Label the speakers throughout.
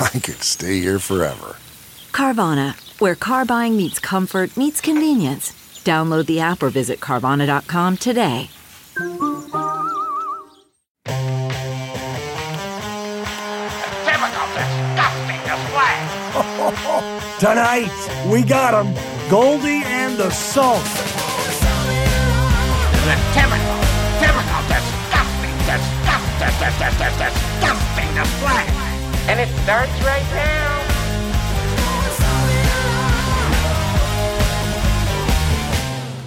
Speaker 1: I could stay here forever.
Speaker 2: Carvana, where car buying meets comfort, meets convenience. Download the app or visit Carvana.com today.
Speaker 3: Typical disgusting display.
Speaker 4: Tonight, we got 'em, Goldie and the Salt.
Speaker 3: The typical, typical disgusting, disgusting, disgusting, disgusting display. And it starts right now.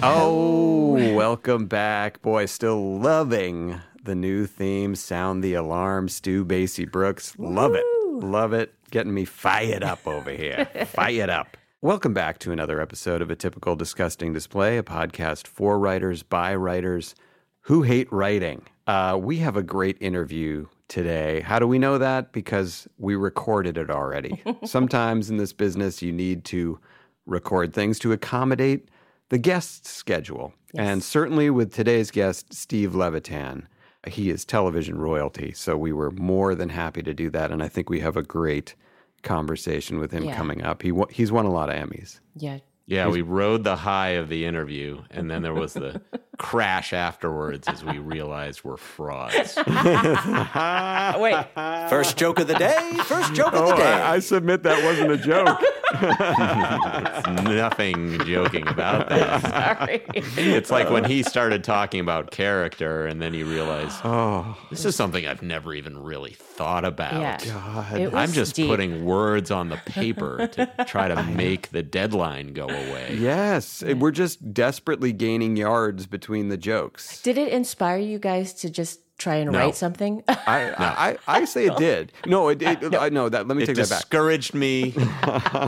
Speaker 5: Oh, welcome back. Boy, still loving the new theme, Sound the Alarm, Stu Basie Brooks. Love it. Love it. Getting me fired up over here. fired up. Welcome back to another episode of A Typical Disgusting Display, a podcast for writers by writers who hate writing. Uh, we have a great interview today. How do we know that? Because we recorded it already. Sometimes in this business, you need to record things to accommodate the guest's schedule. And certainly with today's guest, Steve Levitan, he is television royalty. So we were more than happy to do that. And I think we have a great conversation with him
Speaker 6: Yeah.
Speaker 5: coming up. He, he's won a lot of Emmys.
Speaker 6: Yeah.
Speaker 7: Yeah, we rode the high of the interview, and then there was the crash afterwards as we realized we're frauds.
Speaker 6: Wait.
Speaker 8: First joke of the day. First joke of
Speaker 5: Oh,
Speaker 8: the day.
Speaker 5: I, I submit that wasn't a joke.
Speaker 7: Nothing joking about that.
Speaker 6: Sorry.
Speaker 7: It's like when he started talking about character, and then he realized,
Speaker 5: oh,
Speaker 7: this is something I've never even really thought about.
Speaker 6: Yeah. It
Speaker 7: I'm just
Speaker 6: deep.
Speaker 7: putting words on the paper to try to make the deadline go away.
Speaker 5: yes. We're just desperately gaining yards between the jokes.
Speaker 6: Did it inspire you guys to just try and
Speaker 7: No.
Speaker 6: write something?
Speaker 5: I, I, I say it did. No, it, it, I know that. Let me
Speaker 7: It
Speaker 5: take that back.
Speaker 7: discouraged me,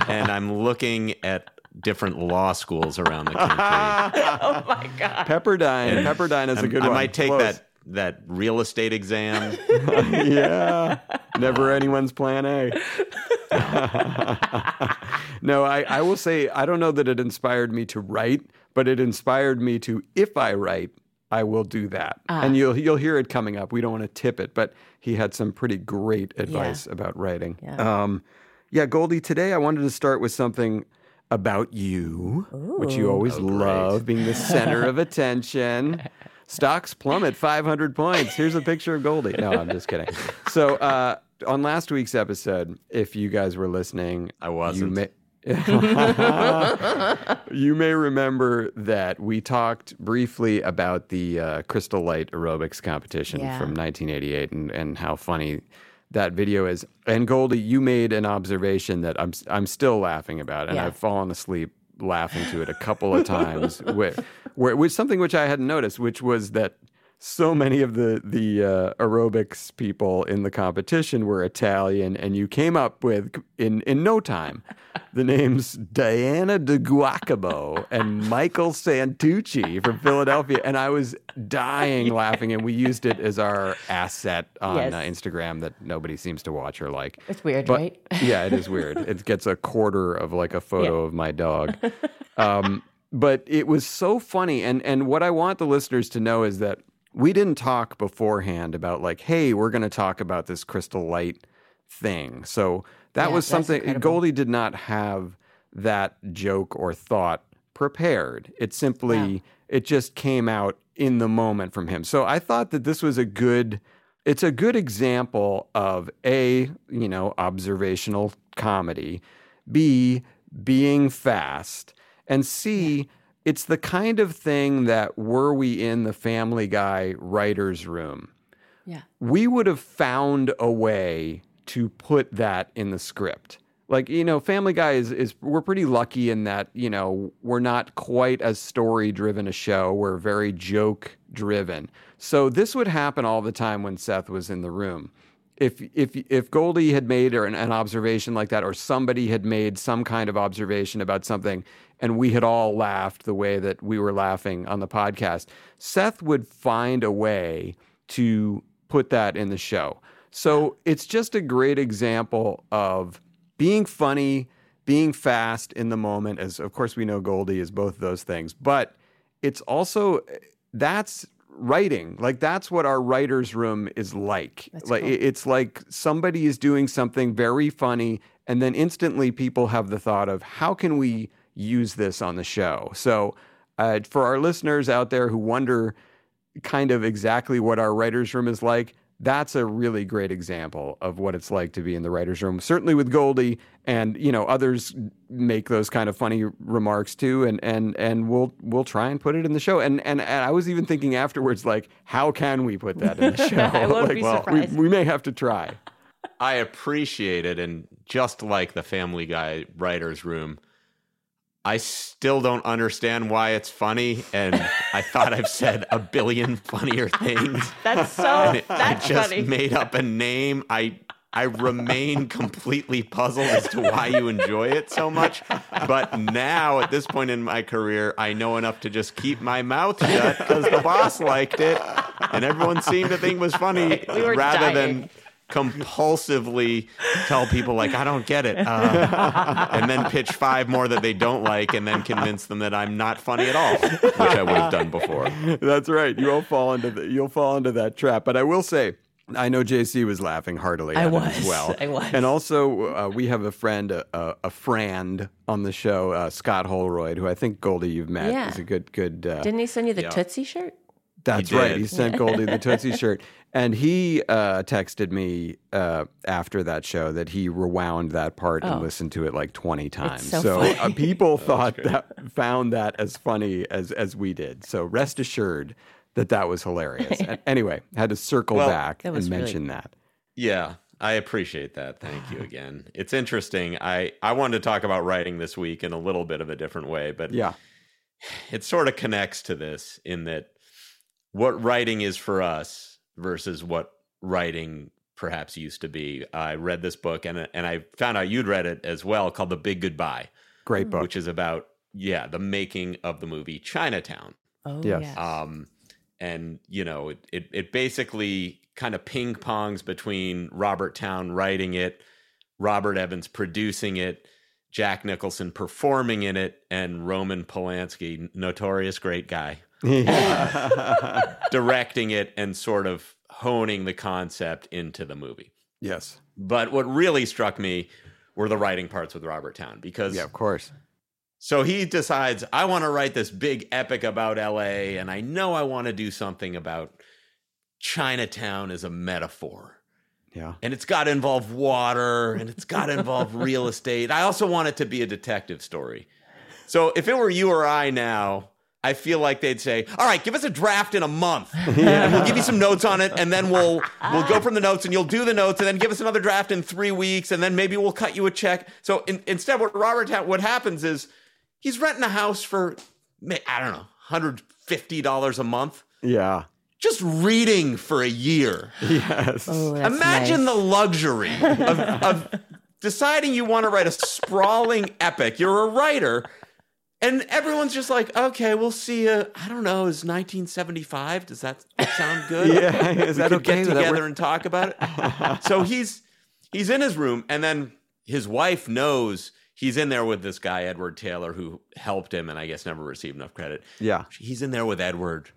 Speaker 7: and I'm looking at different law schools around the country.
Speaker 6: oh my god.
Speaker 5: Pepperdine. Pepperdine is a
Speaker 7: I'm-
Speaker 5: good
Speaker 7: I
Speaker 5: one.
Speaker 7: I might take
Speaker 5: Close.
Speaker 7: that that real estate exam.
Speaker 5: yeah. Never anyone's plan A. no, I, I will say, I don't know that it inspired me to write, but it inspired me to, if I write, I will do that. And you'll, you'll hear it coming up. We don't want to tip it, but he had some pretty great advice about writing.
Speaker 6: Yeah.
Speaker 5: Um, yeah, Goldie, today I wanted to start with something about you, which you always love, being the center of attention. Stocks plummet 500 points. Here's a picture of Goldie. No, I'm just kidding. So, uh, on last week's episode, if you guys were listening,
Speaker 7: I wasn't.
Speaker 5: You may, you may remember that we talked briefly about the uh, Crystal Light aerobics competition
Speaker 6: Yeah.
Speaker 5: from 1988 and, and how funny that video is. And Goldie, you made an observation that I'm I'm still laughing about, and
Speaker 6: Yeah.
Speaker 5: I've fallen asleep laughing to it a couple of times. where, where which something which I hadn't noticed, which was that so many of the the uh, aerobics people in the competition were Italian, and you came up with in in no time the names Diana de Guacabo and Michael Santucci from Philadelphia, and I was dying laughing, and we used it as our asset on
Speaker 6: Yes.
Speaker 5: uh, Instagram that nobody seems to watch or like.
Speaker 6: It's weird,
Speaker 5: But-
Speaker 6: right?
Speaker 5: yeah, it is weird. It gets a quarter of like a photo of my dog. Um, but it was so funny, and and what I want the listeners to know is that we didn't talk beforehand about like, hey, we're going to talk about this crystal light thing. So that
Speaker 6: Yeah,
Speaker 5: was something
Speaker 6: incredible.
Speaker 5: Goldie did not have that joke or thought prepared. It simply
Speaker 6: Wow.
Speaker 5: it just came out in the moment from him. So I thought that this was a good it's a good example of a you know observational comedy b being fast and c it's the kind of thing that were we in the family guy writers room
Speaker 6: Yeah.
Speaker 5: we would have found a way to put that in the script. Like, you know, Family Guy is, is we're pretty lucky in that, you know, we're not quite as story driven a show. We're very joke driven. So this would happen all the time when Seth was in the room. If if if Goldie had made an, an observation like that, or somebody had made some kind of observation about something, and we had all laughed the way that we were laughing on the podcast, Seth would find a way to put that in the show. So it's just a great example of being funny, being fast in the moment. As of course we know Goldie is both those things, but it's also that's writing. Like that's what our writers' room is like. like it- it's like somebody is doing something very funny, and then instantly people have the thought of how can we use this on the show. So uh, for our listeners out there who wonder kind of exactly what our writers' room is like. That's a really great example of what it's like to be in the writers' room. Certainly with Goldie, and you know others make those kind of funny remarks too, and and and we'll we'll try and put it in the show. And and, and I was even thinking afterwards, like, how can we put that in the show?
Speaker 6: I won't
Speaker 5: like,
Speaker 6: be
Speaker 5: well, we,
Speaker 6: surprised.
Speaker 5: we may have to try.
Speaker 7: I appreciate it. And just like the Family Guy writer's room, I still don't understand why it's funny. And I thought I've said a billion funnier things.
Speaker 6: That's so.
Speaker 7: It-
Speaker 6: that's
Speaker 7: I just
Speaker 6: funny.
Speaker 7: made up a name. I I remain completely puzzled as to why you enjoy it so much. But now, at this point in my career, I know enough to just keep my mouth shut because the boss liked it, and everyone seemed to think it was funny,
Speaker 6: We
Speaker 7: rather
Speaker 6: dying.
Speaker 7: than compulsively tell people like I don't get it, uh, and then pitch five more that they don't like, and then convince them that I'm not funny at all, which I would have done before.
Speaker 5: That's right. You'll fall into the, you'll fall into that trap. But I will say, I know JC was laughing heartily
Speaker 6: I
Speaker 5: at it
Speaker 6: was.
Speaker 5: as well.
Speaker 6: I was.
Speaker 5: And also, uh, we have a friend, a, a, a friend on the show, uh, Scott Holroyd, who I think Goldie you've met.
Speaker 6: Yeah.
Speaker 5: is a good good. Uh,
Speaker 6: Didn't he send you the Tootsie shirt?
Speaker 5: that's
Speaker 7: He
Speaker 5: right. He sent Goldie the Tootsie shirt. And he uh, texted me uh, after that show that he rewound that part and
Speaker 6: Oh.
Speaker 5: listened to it like 20 times.
Speaker 6: so
Speaker 5: so
Speaker 6: funny.
Speaker 5: uh, people thought that, found that as funny as, as we did. So rest assured that that was hilarious. And anyway, had to circle
Speaker 7: Well,
Speaker 5: back and
Speaker 6: really-
Speaker 5: mention that.
Speaker 7: Yeah, I appreciate that. Thank you again. It's interesting. I I wanted to talk about writing this week in a little bit of a different way, but
Speaker 5: Yeah.
Speaker 7: it sort of connects to this in that what writing is for us versus what writing perhaps used to be. I read this book and and I found out you'd read it as well called The Big Goodbye,
Speaker 5: Great book.
Speaker 7: which is about yeah, the making of the movie Chinatown.
Speaker 6: Oh
Speaker 5: Yes.
Speaker 6: yeah.
Speaker 7: Um, and you know, it, it it basically kind of ping pongs between Robert Towne writing it, Robert Evans producing it, Jack Nicholson performing in it, and Roman Polanski, notorious great guy, directing it and sort of honing the concept into the movie.
Speaker 5: yes.
Speaker 7: But what really struck me were the writing parts with Robert Towne because
Speaker 5: Yeah, of course.
Speaker 7: so he decides, I want to write this big epic about LA, and I know I want to do something about Chinatown as a metaphor.
Speaker 5: Yeah.
Speaker 7: And it's got to involve water and it's got to involve real estate. I also want it to be a detective story. So if it were you or I now, I feel like they'd say, "All right, give us a draft in a month, and we'll give you some notes on it, and then we'll we'll go from the notes, and you'll do the notes, and then give us another draft in three weeks, and then maybe we'll cut you a check." So in, instead, what Robert ha- what happens is he's renting a house for I don't know, hundred fifty dollars a month,
Speaker 5: Yeah.
Speaker 7: just reading for a year.
Speaker 5: Yes.
Speaker 6: oh,
Speaker 7: Imagine
Speaker 6: nice.
Speaker 7: the luxury of, of deciding you want to write a sprawling epic. You're a writer, and everyone's just like, okay, we'll see you. I don't know, is 1975? Does that sound good?
Speaker 5: Yeah, is
Speaker 7: we
Speaker 5: that
Speaker 7: could
Speaker 5: okay?
Speaker 7: Get
Speaker 5: Does that
Speaker 7: together and talk about it. so he's he's in his room, and then his wife knows he's in there with this guy Edward Taylor who helped him, and I guess never received enough credit.
Speaker 5: Yeah.
Speaker 7: He's in there with Edward.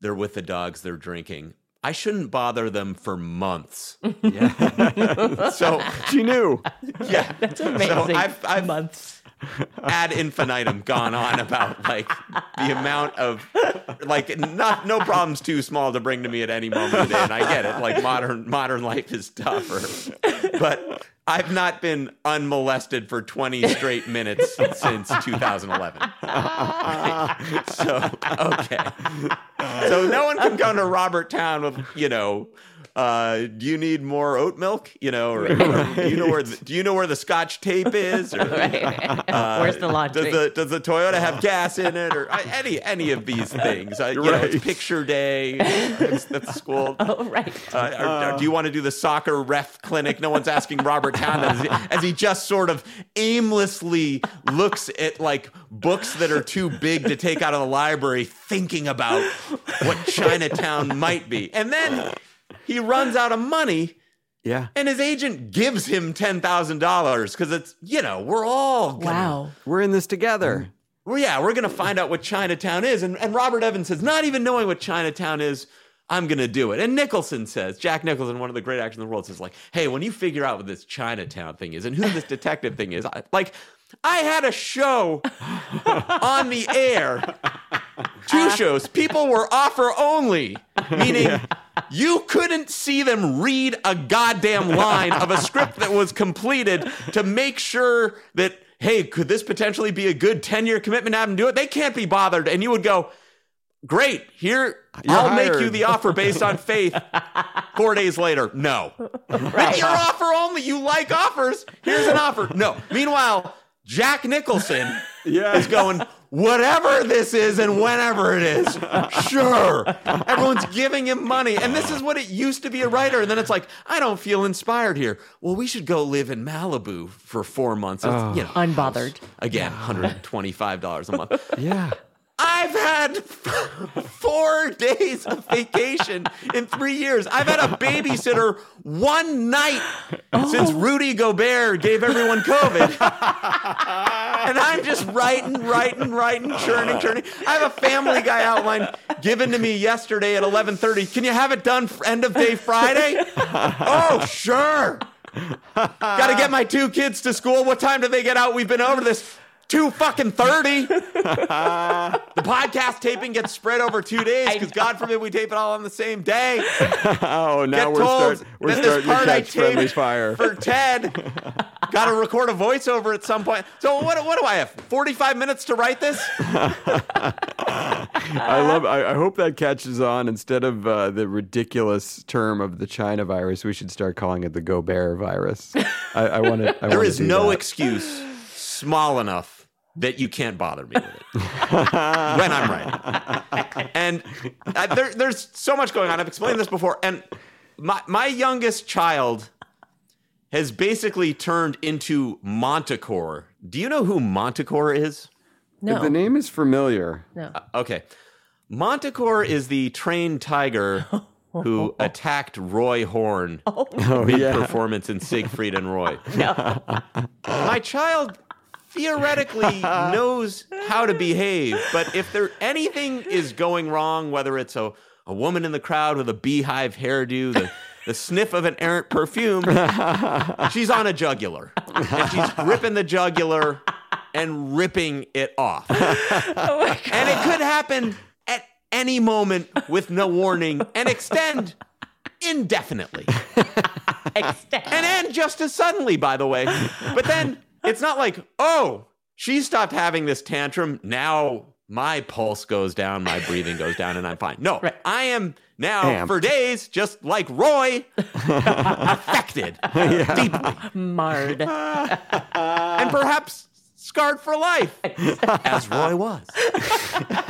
Speaker 7: They're with the dogs. They're drinking. I shouldn't bother them for months.
Speaker 5: Yeah.
Speaker 7: So
Speaker 5: she knew.
Speaker 7: yeah,
Speaker 6: That's
Speaker 7: So
Speaker 6: amazing.
Speaker 7: I've, I've
Speaker 6: Months.
Speaker 7: Ad infinitum gone on about like the amount of like not no problems too small to bring to me at any moment of the day. And I get it. Like modern modern life is tougher. But I've not been unmolested for 20 straight minutes since 2011. So, okay. So no one can come to Robert Towne with, you know, uh, do you need more oat milk? You know, or, or do you know where the, do you know where the Scotch tape is? Or, uh,
Speaker 6: Where's the laundry?
Speaker 7: Does the does the Toyota have gas in it, or uh, any any of these things? Uh, you know, it's picture day at the school.
Speaker 6: oh, right.
Speaker 7: Uh, or- or do you want to do the soccer ref clinic? No one's asking Robert Towne as he, as he just sort of aimlessly looks at like books that are too big to take out of the library, thinking about what Chinatown might be. And then he runs out of money
Speaker 5: Yeah.
Speaker 7: and his agent gives him $10,000 because it's, you know, we're all gonna
Speaker 6: Wow.
Speaker 5: We're in this together.
Speaker 7: well, yeah, we're going to find out what Chinatown is. And, and Robert Evans says, not even knowing what Chinatown is, I'm going to do it. And Nicholson says, Jack Nicholson, one of the great actors in the world, says, like, hey, when you figure out what this Chinatown thing is and who this detective thing is, I, like, I had a show on the air, two uh. shows. People were offer only, meaning you couldn't see them read a goddamn line of a script that was completed to make sure that, hey, could this potentially be a good 10 year commitment to have them do it? They can't be bothered. And you would go, great, here,
Speaker 5: You're
Speaker 7: I'll make you the offer based on faith. Four days later, no. But Your offer only. You like offers. Here's an offer. No. Meanwhile, Jack Nicholson
Speaker 5: Yeah.
Speaker 7: is going, whatever this is and whenever it is, sure. Everyone's giving him money. And this is what it used to be a writer. And then it's like, I don't feel inspired here. Well, we should go live in Malibu for four months. It's, oh. you know,
Speaker 6: Unbothered.
Speaker 7: again, $125 a month.
Speaker 5: Yeah.
Speaker 7: I've had four days of vacation in three years. I've had a babysitter one night since oh. Rudy Gobert gave everyone COVID. and I'm just writing, writing, writing, churning, churning. I have a family guy outline given to me yesterday at 11:30. Can you have it done end of day Friday? oh, sure. Got to get my two kids to school. What time do they get out? We've been over this. Two fucking thirty. the podcast taping gets spread over two days because God forbid we tape it all on the same day.
Speaker 5: Oh, now
Speaker 7: Get
Speaker 5: we're,
Speaker 7: told
Speaker 5: start, we're starting
Speaker 7: this
Speaker 5: to catch friendly fire.
Speaker 7: for Ted. Got to record a voiceover at some point. So what? What do I have? Forty-five minutes to write this?
Speaker 5: I love. I, I hope that catches on. Instead of uh, the ridiculous term of the China virus, we should start calling it the Gobert virus. I, I want to.
Speaker 7: There is no excuse small enough that you can't bother me with it when I'm writing. And uh, there, there's so much going on. I've explained this before. And my, my youngest child has basically turned into Montecore. Do you know who Montecore is?
Speaker 6: No.
Speaker 5: The name is familiar.
Speaker 6: no.
Speaker 7: Okay. Montecore is the trained tiger who attacked Roy Horn
Speaker 5: Oh
Speaker 7: mid
Speaker 5: yeah.
Speaker 7: performance in Siegfried and Roy. My child theoretically knows how to behave, but if there anything is going wrong, whether it's a, a woman in the crowd with a beehive hairdo, the, the sniff of an errant perfume, she's on a jugular. And she's ripping the jugular and ripping it off. Oh and it could happen at any moment with no warning and extend indefinitely.
Speaker 6: Extend.
Speaker 7: And end just as suddenly, by the way. But then it's not like, oh, she stopped having this tantrum. Now my pulse goes down, my breathing goes down, and I'm fine. No,
Speaker 6: Right.
Speaker 7: I am now
Speaker 5: Amped.
Speaker 7: for days, just like Roy, affected deeply
Speaker 6: Marred.
Speaker 7: and perhaps scarred for life, as Roy was.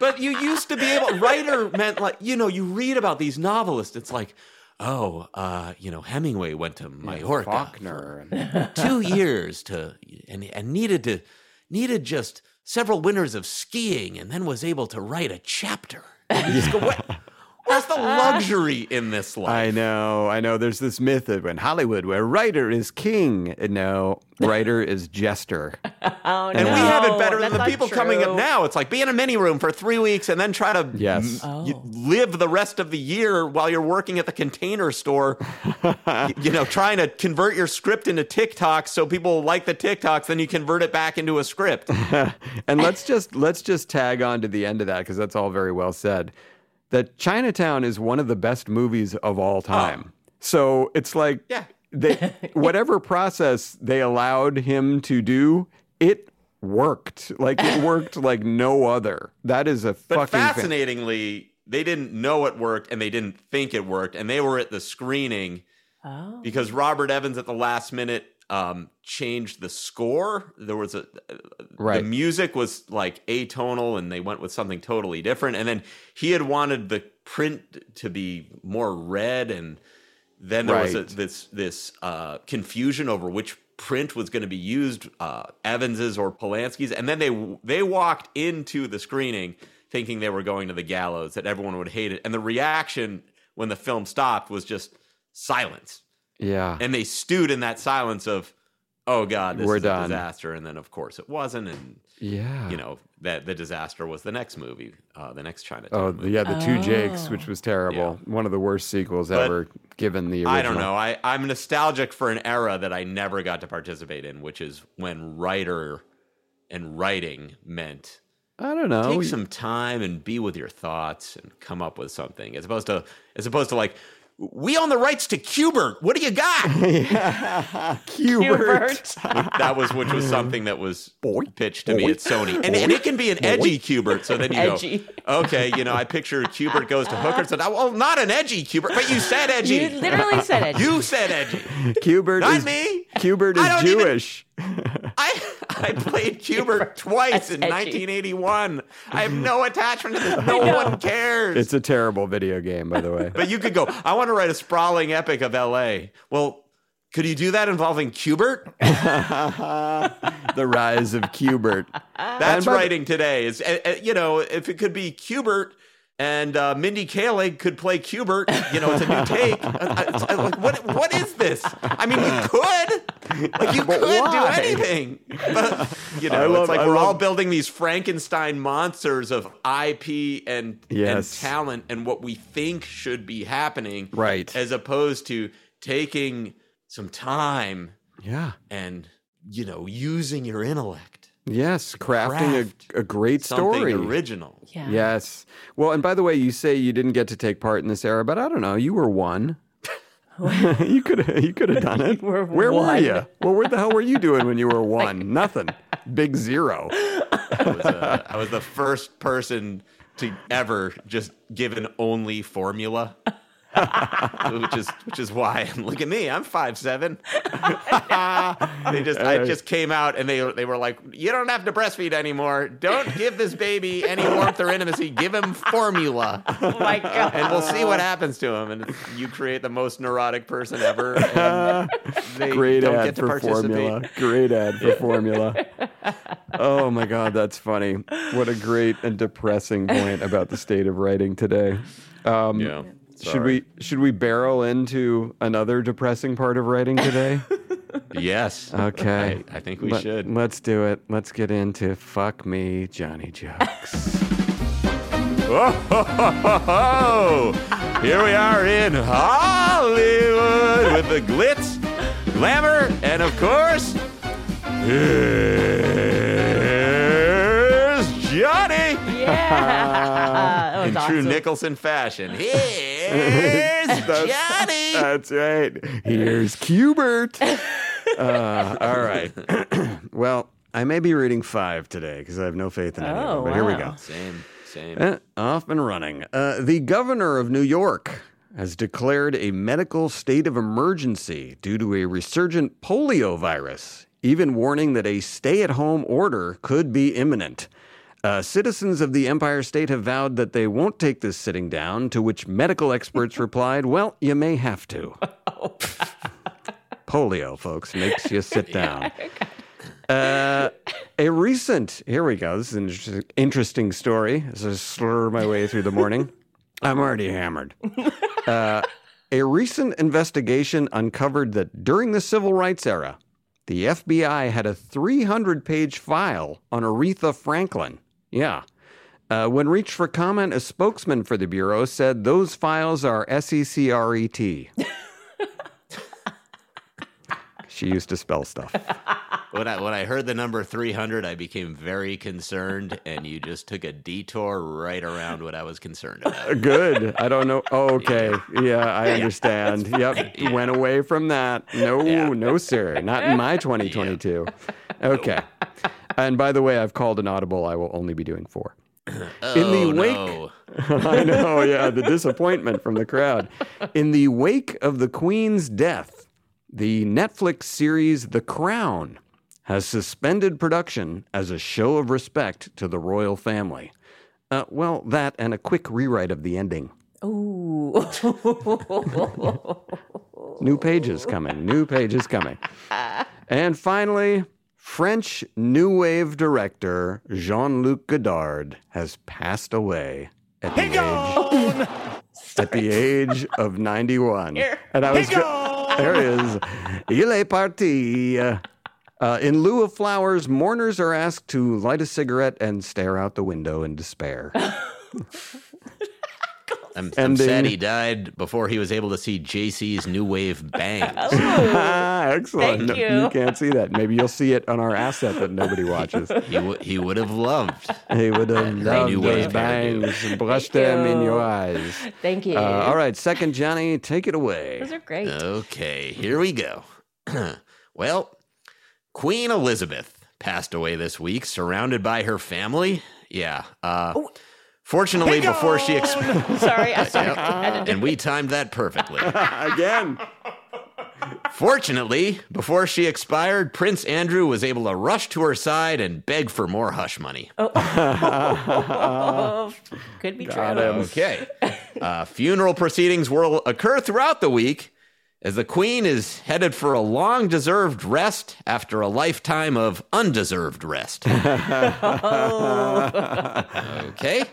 Speaker 7: but you used to be able, writer meant like, you know, you read about these novelists, it's like, oh, uh, you know, Hemingway went to Mallorca
Speaker 5: Faulkner.
Speaker 7: for two years to, and, and needed to, needed just several winters of skiing and then was able to write a chapter. And you just go, what? Where's the luxury in this life?
Speaker 5: I know, I know. There's this myth of in Hollywood where writer is king. No, writer is jester.
Speaker 6: Oh,
Speaker 7: And
Speaker 6: no,
Speaker 7: we have it better
Speaker 6: that's
Speaker 7: than the people coming up now. It's like be in a mini room for three weeks and then try to
Speaker 5: Yes.
Speaker 7: y- live the rest of the year while you're working at the container store. y- you know, trying to convert your script into TikTok so people like the TikToks, then you convert it back into a script.
Speaker 5: and let's just let's just tag on to the end of that because that's all very well said. That Chinatown is one of the best movies of all oh. time. So it's like
Speaker 7: Yeah.
Speaker 5: they whatever process they allowed him to do, it worked. Like it worked like no other. That is a
Speaker 7: But
Speaker 5: fucking fan-
Speaker 7: fascinatingly, they didn't know it worked and they didn't think it worked, and they were at the screening
Speaker 6: Oh.
Speaker 7: because Robert Evans at the last minute um, changed the score. There was a
Speaker 5: right.
Speaker 7: the music was like atonal, and they went with something totally different. And then he had wanted the print to be more red, and then there was a, this this uh, confusion over which print was going to be used, uh, Evans's or Polanski's. And then they they walked into the screening thinking they were going to the gallows, that everyone would hate it, and the reaction when the film stopped was just silence
Speaker 5: Yeah.
Speaker 7: and they stewed in that silence of, "Oh God, this
Speaker 5: We're
Speaker 7: is
Speaker 5: done.
Speaker 7: a disaster." And then, of course, it wasn't, and
Speaker 5: yeah.
Speaker 7: you know that the disaster was the next movie, uh, the next Chinatown.
Speaker 5: Oh
Speaker 7: movie.
Speaker 5: yeah, the two Jakes, which was terrible. One of the worst sequels
Speaker 7: But
Speaker 5: ever given the original.
Speaker 7: I don't know. I, I'm nostalgic for an era that I never got to participate in, which is when writer and writing meant
Speaker 5: I don't know.
Speaker 7: take some time and be with your thoughts and come up with something, as opposed to as opposed to like. We own the rights to Q*bert. What do you got?
Speaker 5: Hubert.
Speaker 7: that was which was something that was pitched to me at Sony, and, and it can be an edgy Q*bert. So then you
Speaker 6: Edgy.
Speaker 7: go, okay, you know, I picture Q*bert goes to hookers, and I, well, oh, not an edgy Q*bert, but you said edgy.
Speaker 6: You literally said it.
Speaker 7: You said edgy.
Speaker 5: Q*bert
Speaker 7: Not
Speaker 5: is
Speaker 7: me.
Speaker 5: Q*bert
Speaker 7: I
Speaker 5: is
Speaker 7: don't even-
Speaker 5: Jewish.
Speaker 7: I I played Q*bert twice in
Speaker 6: edgy.
Speaker 7: 1981. I have no attachment to this. No one cares.
Speaker 5: It's a terrible video game, by the way.
Speaker 7: but you could go. I want to write a sprawling epic of L.A. Well. Could you do that involving Q*bert?
Speaker 5: the rise of Q*bert.
Speaker 7: That's
Speaker 5: And by the-
Speaker 7: writing today. Is uh, uh, you know if it could be Q*bert and uh, Mindy Kaling could play Q*bert, you know it's a new take. Uh, uh, it's, uh, like, what what is this? I mean, you could like you
Speaker 5: But
Speaker 7: could do anything. But, you know,
Speaker 5: love-
Speaker 7: it's like
Speaker 5: I
Speaker 7: we're all building these Frankenstein monsters of IP and and talent and what we think should be happening,
Speaker 5: Right.
Speaker 7: As opposed to taking some time
Speaker 5: Yeah.
Speaker 7: and you know using your intellect.
Speaker 5: Yes, crafting
Speaker 7: Craft
Speaker 5: a, a great
Speaker 7: something
Speaker 5: story.
Speaker 7: original.
Speaker 6: Yeah.
Speaker 5: Yes. Well, and by the way, you say you didn't get to take part in this era, but I don't know. You were one. you could you could have done it.
Speaker 6: were
Speaker 5: Where were you? Well, what the hell were you doing when you were one? Nothing. Big zero.
Speaker 7: I was, uh, I was the first person to ever just give an only formula. which is which is why look at me I'm five seven. they just I just came out and they they were like you don't have to breastfeed anymore. Don't give this baby any warmth or intimacy. Give him formula,
Speaker 6: Oh my god.
Speaker 7: and we'll see what happens to him. And you create the most neurotic person ever. And they
Speaker 5: Great
Speaker 7: don't
Speaker 5: ad
Speaker 7: get to
Speaker 5: for
Speaker 7: participate.
Speaker 5: formula. Great ad for formula. Oh my God, that's funny. What a great and depressing point about the state of writing today. Um,
Speaker 7: Yeah.
Speaker 5: Should we should we barrel into another depressing part of writing today?
Speaker 7: Yes.
Speaker 5: Okay.
Speaker 7: I, I think we
Speaker 5: Let-
Speaker 7: should.
Speaker 5: Let's do it. Let's get into fuck me, Johnny jokes.
Speaker 7: Oh, ho, ho, ho, ho. Here we are in Hollywood with the glitz, glamour, and of course, here's
Speaker 6: That
Speaker 7: in true. Nicholson fashion. Here's Johnny.
Speaker 5: That's right. Here's Q*bert. Uh, all right. well, I may be reading five today because I have no faith in.
Speaker 6: Oh,
Speaker 5: but here we go.
Speaker 7: Same, same.
Speaker 5: Eh, off and running. Uh, the governor of New York has declared a medical state of emergency due to a resurgent polio virus, even warning that a stay at home order could be imminent. Uh, citizens of the Empire State have vowed that they won't take this sitting down, to which medical experts replied, Well, you may have to. Polio, folks, makes you sit down. Uh, a recent, here we go. This is an interesting, interesting story as I slur my way through the morning. I'm already hammered. uh, a recent investigation uncovered that during the civil rights era, the FBI had a 300 page file on Aretha Franklin. Yeah. Uh, when reached for comment, a spokesman for the Bureau said those files are S E C R E T. She used to spell stuff.
Speaker 7: When I when I heard the number 300, I became very concerned, and you just took a detour right around what I was concerned about.
Speaker 5: Good. I don't know. Oh, okay. Yeah, I understand. Yep. Went away from that. No, no, sir. Not in my 2022. Okay. And by the way, I've called an audible. I will only be doing four.
Speaker 7: Oh,
Speaker 5: in the wake,
Speaker 7: no.
Speaker 5: I know, yeah, the disappointment from the crowd. In the wake of the Queen's death, the Netflix series The Crown has suspended production as a show of respect to the royal family. Uh, well, that and a quick rewrite of the ending.
Speaker 6: Ooh.
Speaker 5: New pages coming. New pages coming. And finally, French New Wave director Jean Luc Godard has passed away at the age at the age of 91. And I was go- there it is. Il est parti. Uh, in lieu of flowers, mourners are asked to light a cigarette and stare out the window in despair.
Speaker 7: I'm, I'm sad he died before he was able to see JC's new wave bangs.
Speaker 5: Ah, Excellent.
Speaker 6: Thank
Speaker 5: No,
Speaker 6: you.
Speaker 5: can't see that. Maybe you'll see it on our asset that nobody watches.
Speaker 7: He, w- he would have loved.
Speaker 5: He would have loved
Speaker 7: knew
Speaker 5: those
Speaker 7: what hairdo.
Speaker 5: bangs. Brush them in your eyes.
Speaker 6: Thank you.
Speaker 5: Uh, all right, second Johnny, take it away.
Speaker 6: Those are great.
Speaker 7: Okay, here we go. well, Queen Elizabeth passed away this week, surrounded by her family. Yeah. Uh, fortunately, before she expired,
Speaker 6: sorry, I'm sorry.
Speaker 7: and we timed that perfectly.
Speaker 5: Again.
Speaker 7: Fortunately, before she expired, Prince Andrew was able to rush to her side and beg for more hush money.
Speaker 6: Oh, could be true.
Speaker 7: Okay. Uh, funeral proceedings will occur throughout the week as the Queen is headed for a long deserved rest after a lifetime of undeserved rest. okay.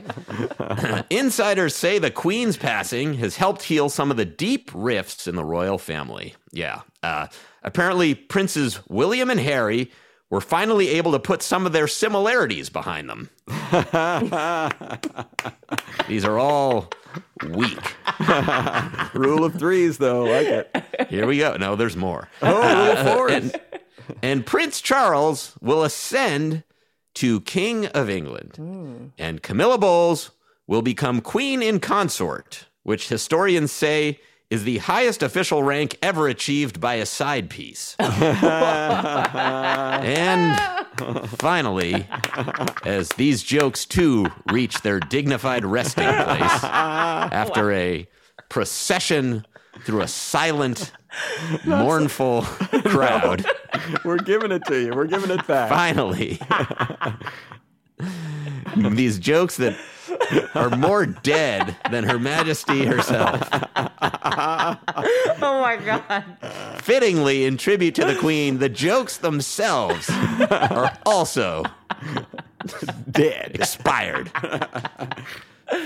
Speaker 7: Insiders say the Queen's passing has helped heal some of the deep rifts in the royal family. Yeah. Uh, apparently, Princes William and Harry were finally able to put some of their similarities behind them. These are all weak.
Speaker 5: Rule of threes, though. Like it.
Speaker 7: Here we go. No, there's more.
Speaker 5: Oh, rule of uh, fours.
Speaker 7: and, and Prince Charles will ascend to King of England. Hmm. And Camilla Bowles will become Queen in Consort, which historians say is the highest official rank ever achieved by a side piece. and finally, as these jokes too reach their dignified resting place after a procession through a silent, mournful crowd.
Speaker 5: We're giving it to you. We're giving it back.
Speaker 7: Finally, these jokes that are more dead than Her Majesty herself.
Speaker 6: Oh my god.
Speaker 7: Fittingly, in tribute to the Queen, the jokes themselves are also
Speaker 5: Dead.
Speaker 7: expired.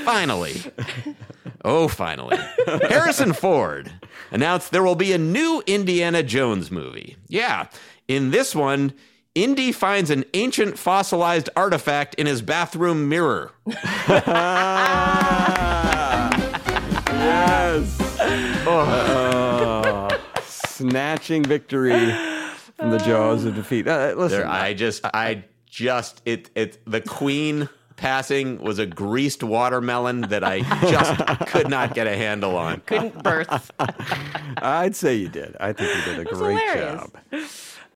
Speaker 7: Finally. Oh, finally. Harrison Ford announced there will be a new Indiana Jones movie. Yeah. In this one, Indy finds an ancient fossilized artifact in his bathroom mirror.
Speaker 5: Yes. Oh. snatching victory from the jaws of defeat. Uh, listen,
Speaker 7: There, I just, I just, it, it, the Queen passing was a greased watermelon that I just could not get a handle on.
Speaker 6: Couldn't birth.
Speaker 5: I'd say you did. I think you did a great
Speaker 6: hilarious.
Speaker 5: job.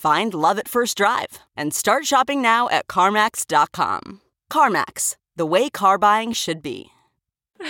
Speaker 9: Find love at first drive and start shopping now at CarMax.com. CarMax, the way car buying should be.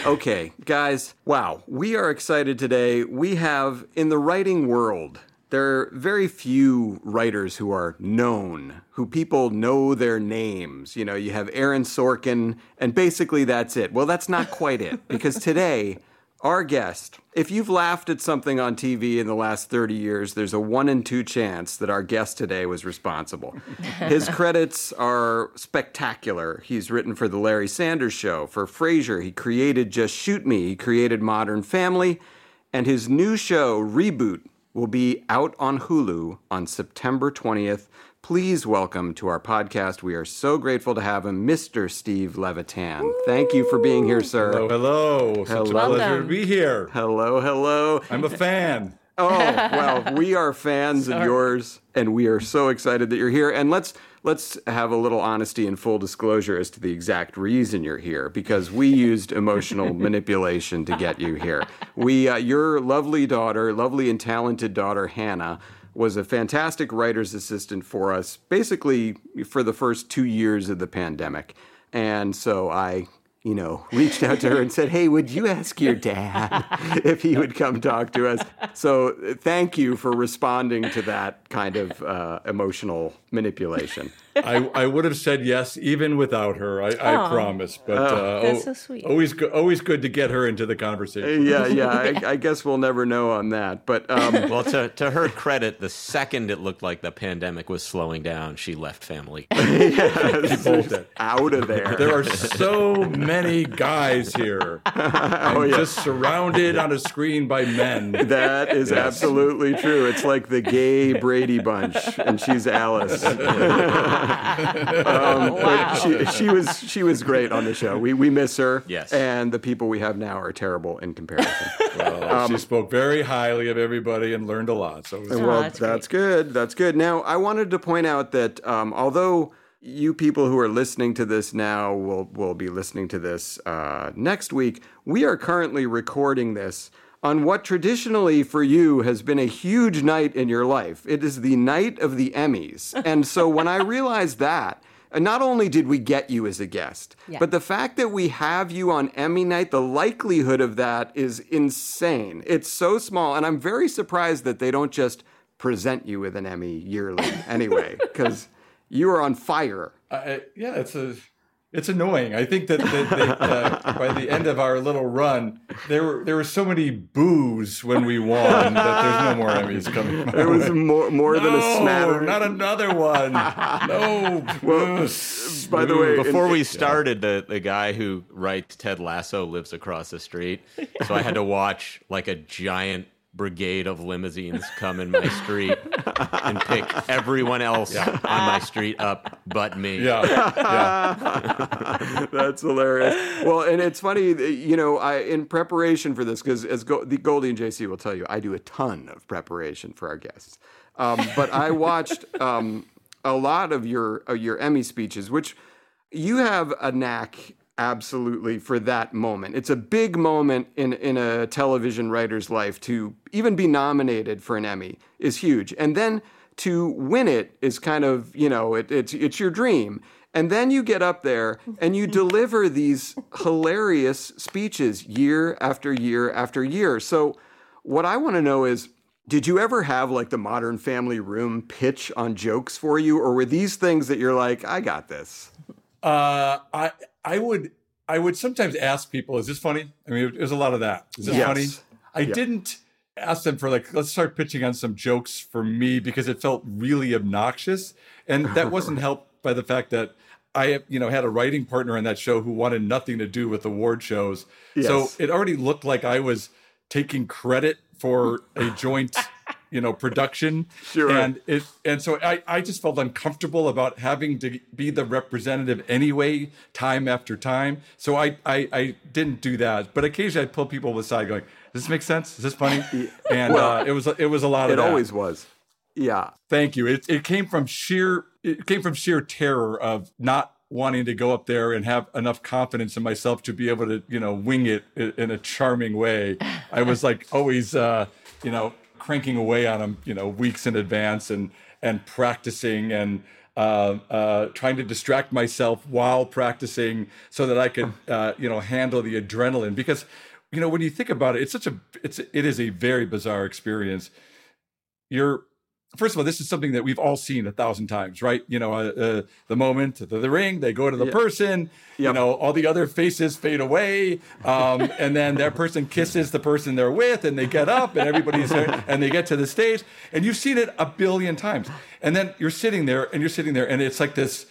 Speaker 5: Okay, guys, wow, we are excited today. We have in the writing world, there are very few writers who are known, who people know their names. You know, you have Aaron Sorkin, and basically that's it. Well, that's not quite it, because today, our guest, if you've laughed at something on TV in the last 30 years, there's a one in two chance that our guest today was responsible. His credits are spectacular. He's written for The Larry Sanders Show, for Frasier. He created Just Shoot Me, he created Modern Family, and his new show, Reboot, will be out on Hulu on September 20th. Please welcome to our podcast. We are so grateful to have him, Mr. Steve Levitan. Thank you for being here, sir.
Speaker 10: Hello, hello. Such a
Speaker 5: Hello.
Speaker 10: pleasure to be here.
Speaker 5: Hello, hello.
Speaker 10: I'm a fan.
Speaker 5: Oh, well, we are fans of yours and we are so excited that you're here. And let's let's have a little honesty and full disclosure as to the exact reason you're here because we used emotional manipulation to get you here. We uh, your lovely daughter, lovely and talented daughter Hannah was a fantastic writer's assistant for us basically for the first 2 years of the pandemic. And so I you know, reached out to her and said, Hey, would you ask your dad if he would come talk to us? So thank you for responding to that kind of uh, emotional manipulation.
Speaker 10: I, I would have said yes even without her. I, I promise. But
Speaker 5: Oh.
Speaker 10: uh,
Speaker 6: That's
Speaker 10: al-
Speaker 6: so sweet.
Speaker 10: Always, go, always good to get her into the conversation.
Speaker 5: Yeah, yeah, I, I guess we'll never know on that. But um,
Speaker 7: Well, to, to her credit, the second it looked like the pandemic was slowing down, she left family.
Speaker 5: yeah,
Speaker 10: bolted.
Speaker 5: out of there.
Speaker 10: There are so many guys here. I'm
Speaker 5: Oh, yeah.
Speaker 10: just surrounded on a screen by men.
Speaker 5: That is absolutely true. It's like the gay Brady Bunch, and she's Alice. Um, but she, she was she was great on the show. We we miss her.
Speaker 7: Yes.
Speaker 5: And the people we have now are terrible in comparison.
Speaker 10: Well, she spoke very highly of everybody and learned a lot. So it was
Speaker 5: well,
Speaker 6: that's
Speaker 5: that's, good. That's good. Now, I wanted to point out that um, although you people who are listening to this now will will be listening to this uh, next week, we are currently recording this on what traditionally for you has been a huge night in your life. It is the night of the Emmys, and so when I realized that. Not only did we get you as a guest,
Speaker 6: Yeah.
Speaker 5: but the fact that we have you on Emmy night, the likelihood of that is insane. It's so small. And I'm very surprised that they don't just present you with an Emmy yearly anyway, because you are on fire.
Speaker 10: I, yeah, it's a, it's annoying. I think that, that, that uh, by the end of our little run, there were there were so many boos when we won that there's no more Emmys coming. my
Speaker 5: It was
Speaker 10: way.
Speaker 5: more, more than a
Speaker 10: No,
Speaker 5: smattering.
Speaker 10: not another one. No.
Speaker 5: Well, by the way,
Speaker 7: Before
Speaker 5: in-
Speaker 7: we started, the, the guy who writes Ted Lasso lives across the street. So I had to watch like a giant brigade of limousines come in my street and pick everyone else on my street up but me.
Speaker 10: yeah, yeah.
Speaker 5: That's hilarious. Well, and it's funny, you know, I in preparation for this because as Go, the Goldie and JC will tell you, I do a ton of preparation for our guests. Um, but I watched um, a lot of your of your Emmy speeches, which you have a knack absolutely for that moment. It's a big moment in in a television writer's life to even be nominated for an Emmy is huge, and then to win it is kind of you know it, it's it's your dream. And then you get up there and you deliver these hilarious speeches year after year after year. So, what I want to know is did you ever have like the Modern Family Room pitch on jokes for you, or were these things that you're like, I got this?
Speaker 10: Uh, I I would I would sometimes ask people, "Is this funny?" I mean, there's a lot of that. Is this
Speaker 5: Yes.
Speaker 10: funny? I
Speaker 5: Yeah.
Speaker 10: didn't ask them for like, let's start pitching on some jokes for me because it felt really obnoxious, and that wasn't helped by the fact that I, you know, had a writing partner on that show who wanted nothing to do with award shows. So it already looked like I was taking credit for a joint you know production
Speaker 5: Sure.
Speaker 10: and it and so I, I just felt uncomfortable about having to be the representative anyway time after time so I, I i didn't do that but occasionally i'd pull people aside going does this make sense is this funny and
Speaker 5: Well,
Speaker 10: uh, it was it was a lot of
Speaker 5: It
Speaker 10: that.
Speaker 5: always was. Yeah.
Speaker 10: Thank you. It it came from sheer it came from sheer terror of not wanting to go up there and have enough confidence in myself to be able to you know wing it in a charming way. I was like always uh, you know cranking away on them you know weeks in advance and and practicing and. Uh, uh, trying to distract myself while practicing so that I could, uh, you know, handle the adrenaline. Because, you know, when you think about it, it's such a, it's, it is a very bizarre experience you're first of all this is something that we've all seen a thousand times right you know uh, uh, the moment the, the ring they go to the
Speaker 5: Yeah.
Speaker 10: person you know all the other faces fade away um, and then that person kisses the person they're with and they get up and everybody's there and they get to the stage and you've seen it a billion times and then you're sitting there and you're sitting there and it's like this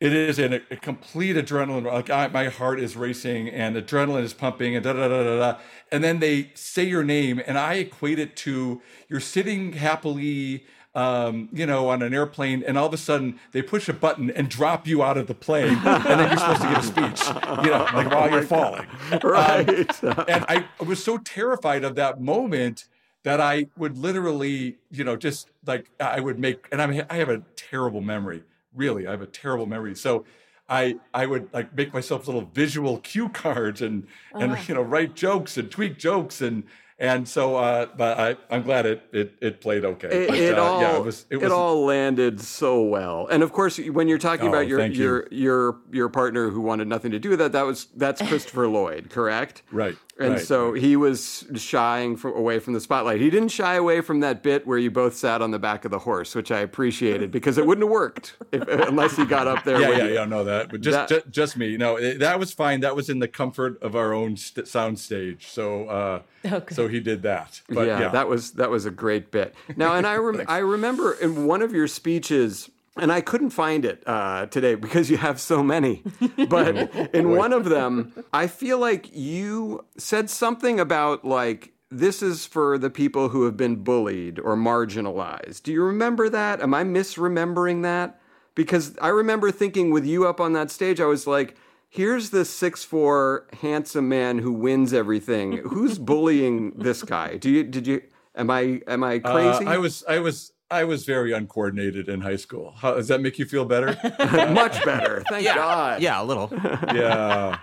Speaker 10: it is in a, a complete adrenaline. Like I, my heart is racing and adrenaline is pumping and da da da da da. And then they say your name, and I equate it to you're sitting happily, um, you know, on an airplane, and all of a sudden they push a button and drop you out of the plane, and then you're supposed to give a speech, you know, like while you're falling.
Speaker 5: Right.
Speaker 10: Um, and I was so terrified of that moment that I would literally, you know, just like I would make, and I'm, I have a terrible memory. Really, I have a terrible memory. So I I would like make myself little visual cue cards and and
Speaker 5: Oh.
Speaker 10: you know write jokes and tweak jokes and and so uh, but I I'm glad it it, it played okay.
Speaker 5: It,
Speaker 10: But,
Speaker 5: it
Speaker 10: uh,
Speaker 5: all
Speaker 10: yeah, it was it was
Speaker 5: all landed so well, and of course, when you're talking
Speaker 10: Oh,
Speaker 5: about your
Speaker 10: thank you.
Speaker 5: your your your partner who wanted nothing to do with that, that was that's Christopher Lloyd, correct?
Speaker 10: right.
Speaker 5: And
Speaker 10: right.
Speaker 5: so he was shying from, away from the spotlight. He didn't shy away from that bit where you both sat on the back of the horse, which I appreciated because it wouldn't have worked if, unless he got up there.
Speaker 10: yeah, yeah,
Speaker 5: you.
Speaker 10: yeah, no, that, but just,
Speaker 5: That-
Speaker 10: just, just me. No, it- that was fine. That was in the comfort of our own st- sound stage. So, uh,
Speaker 6: Okay.
Speaker 10: so he did that. But
Speaker 5: yeah,
Speaker 10: yeah,
Speaker 5: that was that was a great bit. Now, and I rem- I remember in one of your speeches, and I couldn't find it uh, today because you have so many. But in one of them, I feel like you said something about like this is for the people who have been bullied or marginalized. Do you remember that? Am I misremembering that? Because I remember thinking with you up on that stage, I was like. Here's the six four handsome man who wins everything. Who's bullying this guy? Do you did you am I am I
Speaker 10: Uh,
Speaker 5: crazy?
Speaker 10: I was, I was, I was very uncoordinated in high school. How, does that make you feel better?
Speaker 5: much better. Thank
Speaker 7: yeah,
Speaker 5: God.
Speaker 7: yeah, a little.
Speaker 10: yeah,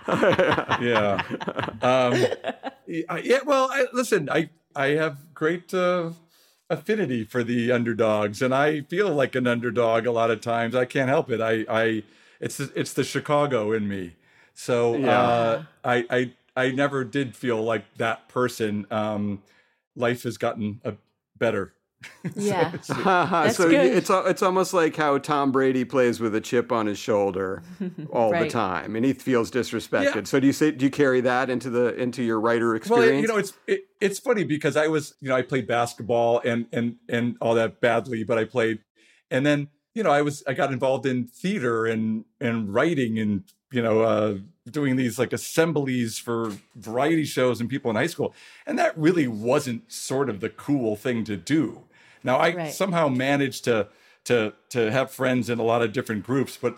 Speaker 10: yeah. Um, yeah, yeah, well, I, listen, I, I have great uh, affinity for the underdogs, and I feel like an underdog a lot of times. I can't help it. I, I, it's, the, it's the Chicago in me. So uh, I, I, I never did feel like that person. Um, life has gotten uh, better.
Speaker 6: Yeah.
Speaker 5: That's so
Speaker 6: good.
Speaker 5: it's it's almost like how Tom Brady plays with a chip on his shoulder all the time, and he feels disrespected.
Speaker 10: Yeah.
Speaker 5: So do you say do you carry that into the into your writer experience?
Speaker 10: it- you know, it's it, it's funny because I was, you know, I played basketball and and and all that badly, but I played, and then you know, I was I got involved in theater and and writing and you know, uh, doing these like assemblies for variety shows and people in high school, and that really wasn't sort of the cool thing to do. Now I
Speaker 6: Right.
Speaker 10: somehow managed to to to have friends in a lot of different groups, but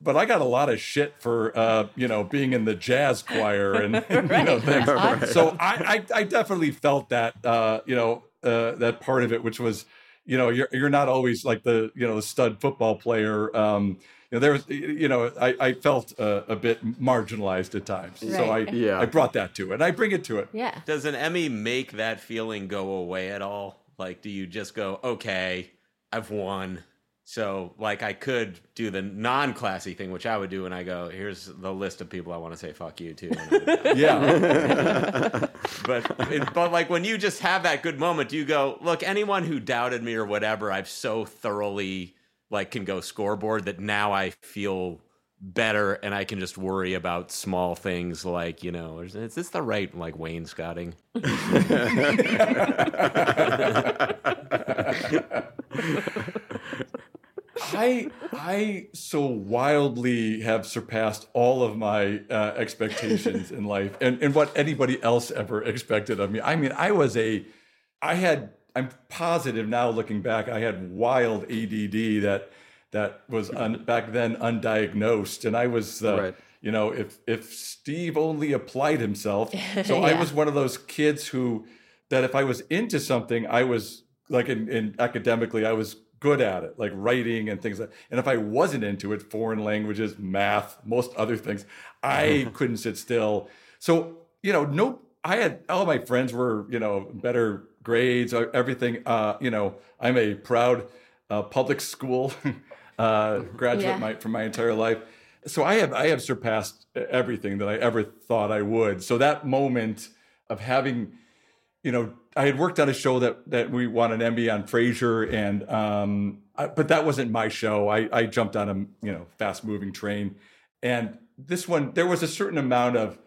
Speaker 10: but I got a lot of shit for uh, you know being in the jazz choir and, and, you know things.
Speaker 6: Right.
Speaker 10: So I, I I definitely felt that uh, you know uh, that part of it, which was you know you're you're not always like the you know the stud football player. Um, you know there was you know I, I felt uh, a bit marginalized at times, so I
Speaker 5: Yeah.
Speaker 10: I brought that to it. I bring it to it.
Speaker 6: Yeah.
Speaker 7: Does an Emmy make that feeling go away at all? Like, do you just go, okay, I've won. So, like, I could do the non classy thing, which I would do, and I go, here's the list of people I want to say fuck you to. And I'm done.
Speaker 10: Yeah.
Speaker 7: but, it, but, like, when you just have that good moment, do you go, look, anyone who doubted me or whatever, I've so thoroughly, like, can go scoreboard that now I feel better and I can just worry about small things like, you know, is, is this the right, like, wainscoting?
Speaker 10: I I so wildly have surpassed all of my uh, expectations in life and, and what anybody else ever expected of me. I mean, I was a I had I'm positive now looking back, I had wild ADD that that was un, back then undiagnosed, and I was. Uh,
Speaker 5: Right.
Speaker 10: You know, if if Steve only applied himself, so I was one of those kids who that if I was into something, I was like in, in academically, I was good at it, like writing and things like. And if I wasn't into it, foreign languages, math, most other things, I couldn't sit still. So you know, no, I had all my friends were you know better grades, uh, everything. Uh, you know, I'm a proud uh, public school uh, graduate
Speaker 6: Yeah.
Speaker 10: my, from my entire life. So I have I have surpassed everything that I ever thought I would. So that moment of having you know, I had worked on a show that that we won an Emmy on Frasier, and um, I, but that wasn't my show. I I jumped on a you know fast moving train, and this one there was a certain amount of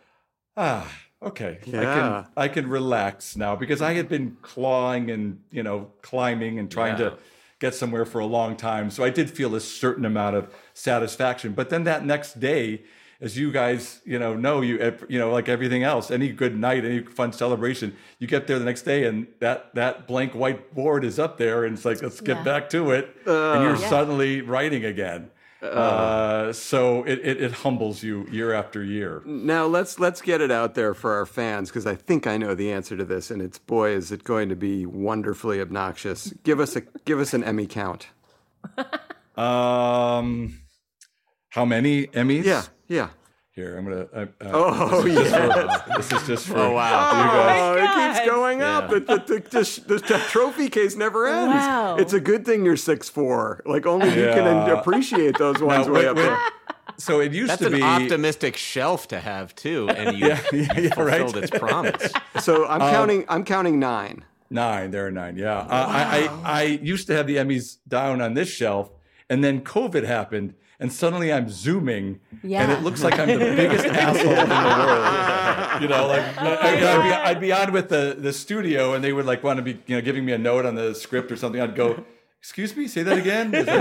Speaker 10: ah okay I
Speaker 5: Yeah.
Speaker 10: can I can relax now because I had been clawing and you know climbing and trying
Speaker 7: Yeah.
Speaker 10: to get somewhere for a long time. So I did feel a certain amount of satisfaction. But then that next day, as you guys, you know, know you, you know, like everything else, any good night, any fun celebration, you get there the next day and that that blank white board is up there, and it's like, let's get
Speaker 6: Yeah.
Speaker 10: back to it, uh, and you're
Speaker 6: Yeah.
Speaker 10: suddenly writing again. Uh, so it, it it humbles you year after year.
Speaker 5: Now let's let's get it out there for our fans because I think I know the answer to this, and it's boy is it going to be wonderfully obnoxious. Give us a give us an Emmy count.
Speaker 10: Um, how many Emmys?
Speaker 5: Yeah, yeah.
Speaker 10: Here, I'm gonna. Uh, uh,
Speaker 5: Oh,
Speaker 10: this is just
Speaker 5: yes.
Speaker 10: for, this is just for
Speaker 7: Oh, wow.
Speaker 10: you guys.
Speaker 5: Oh, it
Speaker 6: God.
Speaker 5: keeps going up.
Speaker 7: Yeah.
Speaker 5: The, the, the, the, the trophy case never ends.
Speaker 6: Wow.
Speaker 5: It's a good thing you're six four. Like only you can
Speaker 10: Yeah.
Speaker 5: appreciate those ones
Speaker 10: Now,
Speaker 5: way
Speaker 10: wait,
Speaker 5: up
Speaker 10: wait.
Speaker 5: there.
Speaker 10: So it used
Speaker 7: That's
Speaker 10: to be an
Speaker 7: optimistic shelf to have too, and you
Speaker 10: Yeah, yeah, yeah,
Speaker 7: fulfilled
Speaker 10: right.
Speaker 7: its promise.
Speaker 5: So I'm
Speaker 10: Um,
Speaker 5: counting. I'm counting nine.
Speaker 10: nine. There are nine. Yeah, Uh, I, I I used to have the Emmys down on this shelf, and then COVID happened, and suddenly I'm zooming, and it looks like I'm the biggest asshole in the world. You know, like I, would be, I'd be on with the the studio, and they would like want to be you know giving me a note on the script or something. I'd go. Excuse me, say that again. Is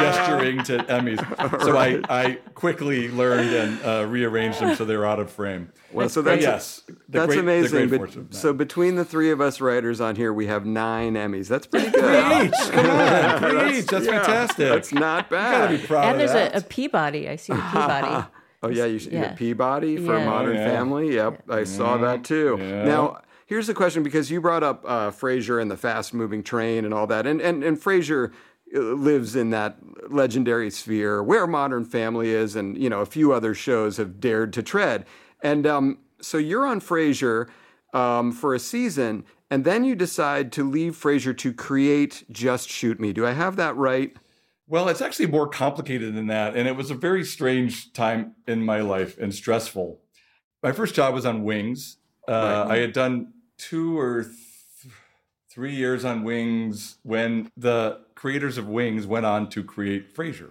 Speaker 10: gesturing to Emmys. So I, I quickly learned and uh, rearranged them so they were out of frame.
Speaker 5: Well, so
Speaker 10: But
Speaker 5: that's
Speaker 10: yes, the
Speaker 5: that's
Speaker 10: great- the
Speaker 5: amazing.
Speaker 10: great
Speaker 5: but-
Speaker 10: fortune
Speaker 5: so between the three of us writers on here, we have nine Emmys. That's pretty
Speaker 10: Three
Speaker 5: good.
Speaker 10: each. Come on, three each. That's
Speaker 5: Yeah,
Speaker 10: fantastic.
Speaker 5: That's not
Speaker 10: You gotta be
Speaker 5: bad.
Speaker 10: proud
Speaker 6: and
Speaker 10: of
Speaker 6: there's
Speaker 10: that.
Speaker 6: a, a Peabody. I see the Peabody.
Speaker 5: Oh yeah, you should
Speaker 6: Yeah.
Speaker 5: Peabody for
Speaker 6: Yeah.
Speaker 5: Modern
Speaker 10: Oh, yeah.
Speaker 5: Family. Yep, I saw that too.
Speaker 10: Yeah.
Speaker 5: Now, here's the question because you brought up uh, Frasier and the fast-moving train and all that, and and and Frasier uh, lives in that legendary sphere where Modern Family is, and you know a few other shows have dared to tread. And um, so you're on Frasier um, for a season, and then you decide to leave Frasier to create Just Shoot Me. Do I have that right?
Speaker 10: Well, it's actually more complicated than that. And it was a very strange time in my life and stressful. My first job was on Wings. Uh, I had done two or th- three years on Wings when the creators of Wings went on to create Frasier.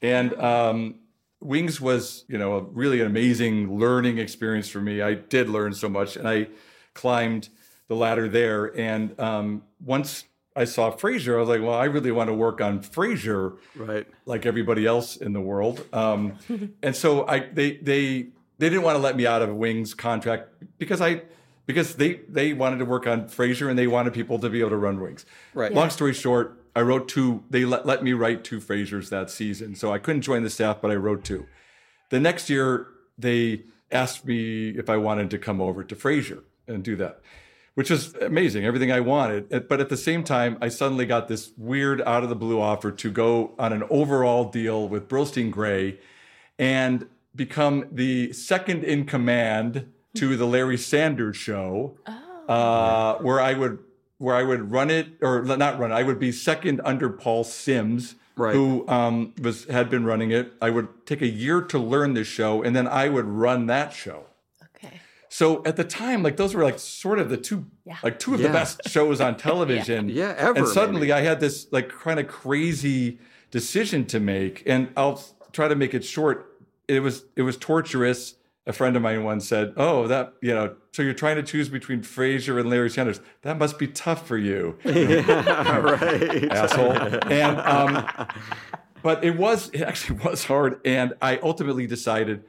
Speaker 10: And um, Wings was, you know, a really an amazing learning experience for me. I did learn so much, and I climbed the ladder there. And um, once I saw Frasier, I was like, well, I really want to work on Frasier,
Speaker 5: Right.
Speaker 10: like everybody else in the world. Um, and so I they they they didn't want to let me out of Wings contract because I because they they wanted to work on Frasier and they wanted people to be able to run Wings.
Speaker 5: Right.
Speaker 10: Long story short, I wrote two. They let, let me write two Frasiers that season, so I couldn't join the staff, but I wrote two. The next year, they asked me if I wanted to come over to Frasier and do that, which was amazing, everything I wanted. Uh, But at the same time, I suddenly got this weird out of the blue offer to go on an overall deal with Brillstein-Grey and become the second in command to the Larry Sanders Show, uh, where I would where I would run it or not run it. I would be second under Paul Simms,
Speaker 5: Right.
Speaker 10: who um, was had been running it. I would take a year to learn this show, and then I would run that show.
Speaker 6: Okay.
Speaker 10: So at the time, like those were like sort of the two,
Speaker 6: Yeah.
Speaker 10: like two of
Speaker 5: Yeah.
Speaker 10: the best shows on television.
Speaker 5: Yeah, ever,
Speaker 10: And suddenly
Speaker 5: maybe.
Speaker 10: I had this like kind of crazy decision to make, and I'll try to make it short. It was it was torturous. A friend of mine once said, "Oh, that you know, so you're trying to choose between Frasier and Larry Sanders. That must be tough for you."
Speaker 5: right.
Speaker 10: asshole. And um, but it was it actually was hard, and I ultimately decided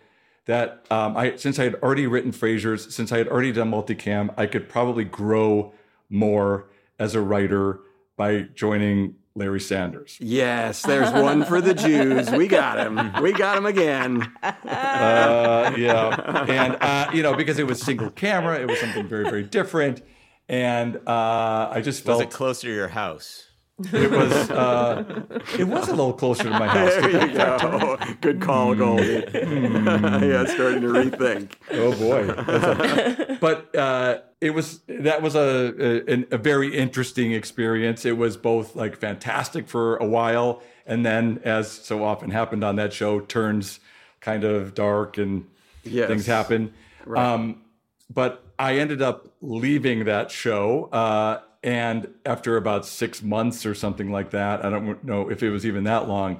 Speaker 10: that um, I since I had already written Frasier's, since I had already done multicam, I could probably grow more as a writer by joining Larry Sanders.
Speaker 5: Yes, there's one for the Jews. We got him. We got him again.
Speaker 10: Uh, yeah, and uh, you know because it was single camera, it was something very very different, and uh, I just felt
Speaker 7: Was
Speaker 10: felt
Speaker 7: it closer to your house?
Speaker 10: It was uh, it was a little closer to my house.
Speaker 5: There you go. Good call, Goldie. yeah, starting to rethink.
Speaker 10: Oh boy! A- but uh, it was that was a, a a very interesting experience. It was both like fantastic for a while, and then, as so often happened on that show, turns kind of dark and
Speaker 5: Yes.
Speaker 10: things happen.
Speaker 5: Right.
Speaker 10: Um, but I ended up leaving that show. Uh, and after about six months or something like that, I don't know if it was even that long.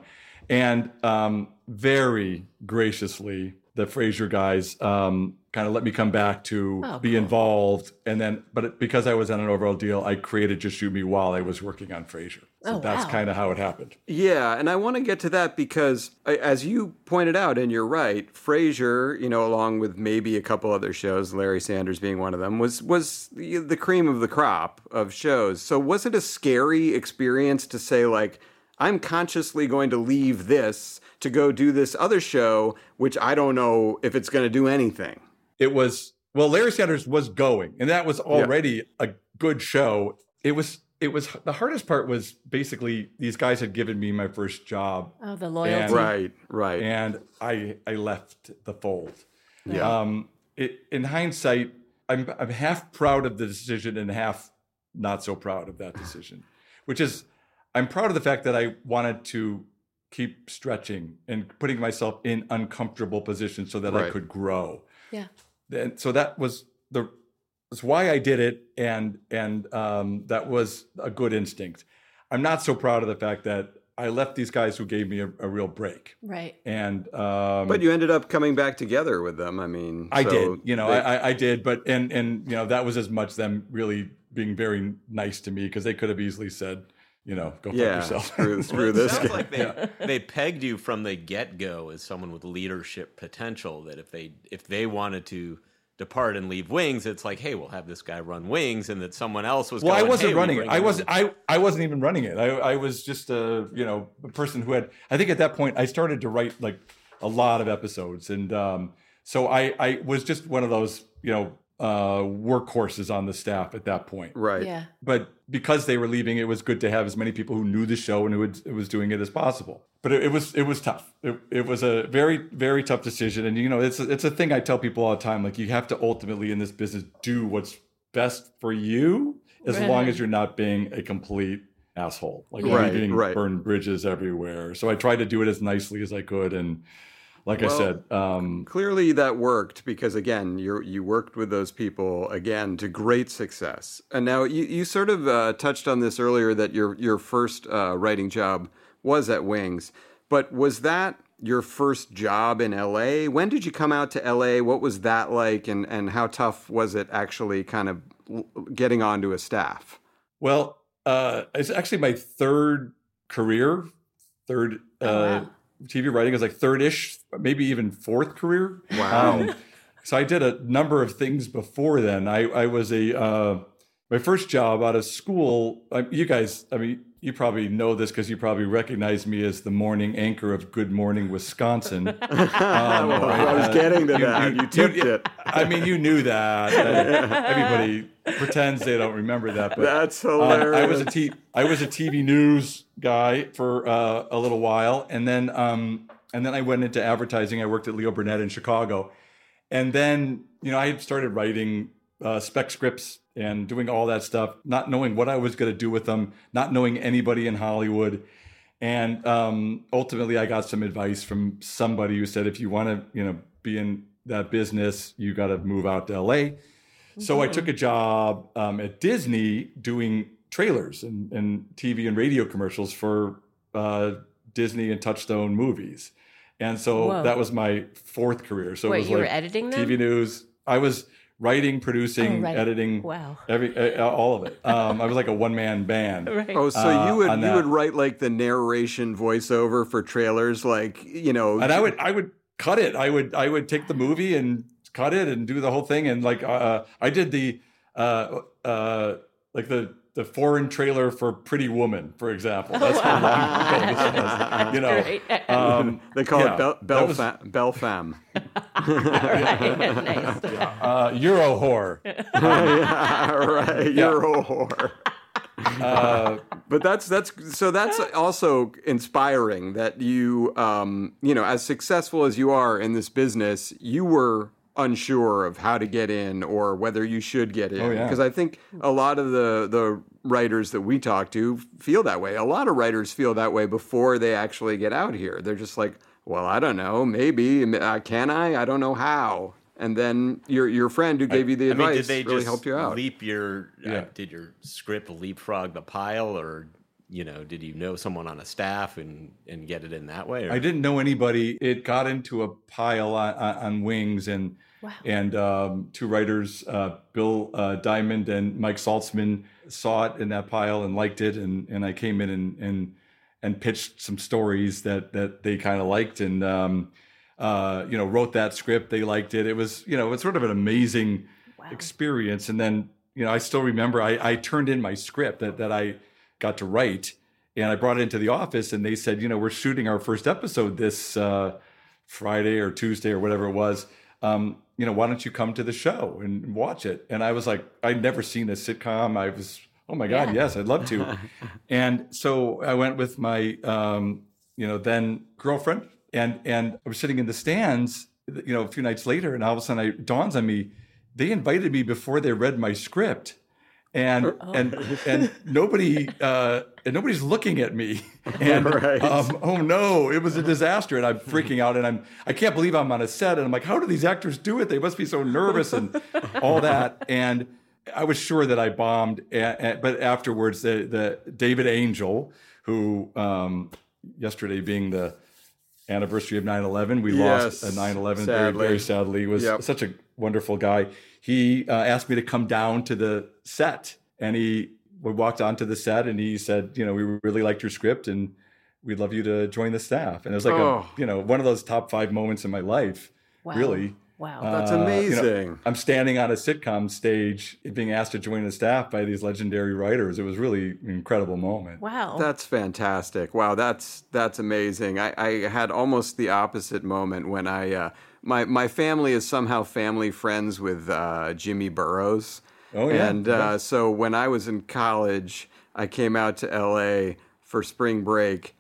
Speaker 10: And um, very graciously, the Frasier guys um, kind of let me come back to
Speaker 6: Oh,
Speaker 10: be
Speaker 6: cool.
Speaker 10: involved. And then, but it, because I was on an overall deal, I created Just Shoot Me while I was working on Frasier. So
Speaker 6: Oh,
Speaker 10: that's
Speaker 6: wow.
Speaker 10: kind of how it happened.
Speaker 5: Yeah, and I want to get to that because, as you pointed out, and you're right, Frasier, you know, along with maybe a couple other shows, Larry Sanders being one of them, was was the, the cream of the crop of shows. So, was it a scary experience to say, like, I'm consciously going to leave this to go do this other show, which I don't know if it's going to do anything?
Speaker 10: it was well larry sanders was going and that was already a good show it was it was the hardest part was basically these guys had given me my first job
Speaker 6: Oh, the loyalty.
Speaker 5: Right, right.
Speaker 10: and i i left the fold
Speaker 5: Yeah.
Speaker 10: um it, in hindsight i'm i'm half proud of the decision and half not so proud of that decision which is i'm proud of the fact that i wanted to keep stretching and putting myself in uncomfortable positions so that i could grow
Speaker 6: Yeah.
Speaker 10: and so that was the that's why I did it, and and um, that was a good instinct. I'm not so proud of the fact that I left these guys who gave me a, a real break,
Speaker 6: Right.
Speaker 10: and um,
Speaker 5: But you ended up coming back together with them. I mean,
Speaker 10: I
Speaker 5: so
Speaker 10: did, you know,
Speaker 5: they-
Speaker 10: I, I I did, but and and you know that was as much them really being very nice to me because they could have easily said, you know, go fuck
Speaker 5: Yeah,
Speaker 10: yourself.
Speaker 5: screw-
Speaker 7: Well,
Speaker 5: screw
Speaker 7: it
Speaker 5: this
Speaker 7: sounds
Speaker 5: guy.
Speaker 7: like they, they pegged you from the get go as someone with leadership potential. That if they if they wanted to depart and leave Wings, it's like, hey, we'll have this guy run Wings, and that someone else was.
Speaker 10: well,
Speaker 7: going,
Speaker 10: I wasn't
Speaker 7: "Hey,
Speaker 10: running it. I was
Speaker 7: in."
Speaker 10: I I wasn't even running it. I I was just a you know a person who had. I think at that point I started to write like a lot of episodes, and um, so I I was just one of those you know uh, workhorses on the staff at that point.
Speaker 5: right.
Speaker 6: Yeah.
Speaker 10: But because they were leaving, it was good to have as many people who knew the show and who was, was doing it as possible. But it, it was it was tough. It, it was a very very tough decision, and you know it's a, it's a thing I tell people all the time. Like you have to ultimately in this business do what's best for you, as long as you're not being a complete asshole, like
Speaker 5: Right,
Speaker 10: leaving
Speaker 5: right.
Speaker 10: burned bridges everywhere. So I tried to do it as nicely as I could, and like I said, um,
Speaker 5: Clearly, that worked because again, you you worked with those people again to great success. And now you, you sort of uh, touched on this earlier that your your first uh, writing job was at Wings, but was that your first job in LA? When did you come out to LA? What was that like, and and how tough was it actually kind of getting onto a staff?
Speaker 10: Well, uh, it's actually my third career, third uh,
Speaker 6: wow.
Speaker 10: TV writing is like third-ish, maybe even fourth career.
Speaker 5: Wow.
Speaker 10: so I did a number of things before then. I, I was a uh, my first job out of school. Uh, you guys, I mean, you probably know this because you probably recognize me as the morning anchor of Good Morning Wisconsin. Um,
Speaker 5: Well, I was
Speaker 10: uh,
Speaker 5: getting to that. You tipped it.
Speaker 10: I mean, you knew that. Uh, Everybody pretends they don't remember that, but
Speaker 5: That's
Speaker 10: um, I was a
Speaker 5: hilarious.
Speaker 10: t- I was a TV news guy for uh, a little while, and then um, and then I went into advertising. I worked at Leo Burnett in Chicago, and then you know I had started writing uh, spec scripts and doing all that stuff, not knowing what I was going to do with them, not knowing anybody in Hollywood. And um, ultimately, I got some advice from somebody who said, if you want to, you know, be in that business, you got to move out to LA. So I took a job um, at Disney doing trailers and, and TV and radio commercials for uh, Disney and Touchstone movies. And so
Speaker 6: Whoa.
Speaker 10: that was my fourth career. So
Speaker 6: Wait,
Speaker 10: it was
Speaker 6: you were
Speaker 10: like
Speaker 6: editing them?
Speaker 10: TV news. I was writing, producing,
Speaker 6: Oh, right.
Speaker 10: editing,
Speaker 6: Wow.
Speaker 10: every uh, all of it. Um, I was like a one man band.
Speaker 6: Right.
Speaker 5: Oh, so
Speaker 10: uh,
Speaker 5: you would
Speaker 10: on
Speaker 5: you
Speaker 10: that.
Speaker 5: would write like the narration voiceover for trailers, like you know,
Speaker 10: and I would I would cut it. I would I would take the movie and cut it and do the whole thing. And like uh, I did the uh, uh, like the the foreign trailer for Pretty Woman, for example. That's how long ago this was. You know, um,
Speaker 5: They call
Speaker 10: yeah,
Speaker 5: it Bel-
Speaker 10: that
Speaker 5: Bel-
Speaker 10: was,
Speaker 5: fa- Belfam.
Speaker 6: nice.
Speaker 10: uh, Euro whore.
Speaker 5: yeah, right. You're whore.
Speaker 10: Uh,
Speaker 5: but that's that's so that's also inspiring that you um you know as successful as you are in this business you were unsure of how to get in or whether you should get in
Speaker 10: Oh, yeah.
Speaker 5: because i think a lot of the the writers that we talk to feel that way a lot of writers feel that way before they actually get out here they're just like well i don't know maybe uh, can i i don't know how and then your your friend who gave you the
Speaker 7: I
Speaker 5: advice
Speaker 7: mean, did they
Speaker 5: really
Speaker 7: just
Speaker 5: helped you out
Speaker 7: leap your? Uh, did your script leapfrog the pile, or you know, did you know someone on a staff and and get it in that way? Or?
Speaker 10: I didn't know anybody. It got into a pile on, on, on Wings, and and um, two writers, uh, Bill uh, Diamond and Mike Saltzman, saw it in that pile and liked it, and and I came in and and and pitched some stories that that they kind of liked, and um, uh, you know wrote that script. They liked it. It was you know it's sort of an amazing experience, and then you know I still remember I, I turned in my script that that I got to write and I brought it into the office, and they said, you know, we're shooting our first episode this uh, Friday or Tuesday or whatever it was. Um, you know, why don't you come to the show and watch it? And I was like, I'd never seen a sitcom. I was, oh my god,
Speaker 6: Yeah.
Speaker 10: yes, I'd love to. and so I went with my, um, you know, then girlfriend, and and I was sitting in the stands, you know, a few nights later, and all of a sudden, it dawns on me, they invited me before they read my script and and and nobody uh, and nobody's looking at me. And
Speaker 5: Right.
Speaker 10: um, oh no, it was a disaster, and I'm freaking out, and I'm I can't believe I'm on a set, and I'm like, how do these actors do it? They must be so nervous and all that. And I was sure that I bombed, but afterwards, the the David Angell, who um, yesterday being the anniversary of 9-11 we
Speaker 5: Yes,
Speaker 10: lost a 9-11 very,
Speaker 5: sadly.
Speaker 10: very sadly he was
Speaker 5: Yep.
Speaker 10: such a wonderful guy he uh, asked me to come down to the set and he we walked onto the set and he said you know we really liked your script and we'd love you to join the staff and it was like
Speaker 5: Oh.
Speaker 10: a you know one of those top five moments in my life
Speaker 6: Wow.
Speaker 10: really
Speaker 6: Wow.
Speaker 5: That's
Speaker 10: Uh, you know,
Speaker 5: amazing.
Speaker 10: i'm standing on a sitcom stage being asked to join the staff by these legendary writers it was really an incredible moment
Speaker 6: wow.
Speaker 5: That's fantastic. Wow, that's that's amazing. I, I had almost the opposite moment when I uh, my my family is somehow family friends with uh, Jimmy Burrows.
Speaker 10: Oh, yeah.
Speaker 5: And
Speaker 10: Yeah.
Speaker 5: uh, so when I was in college, I came out to L.A. for spring break,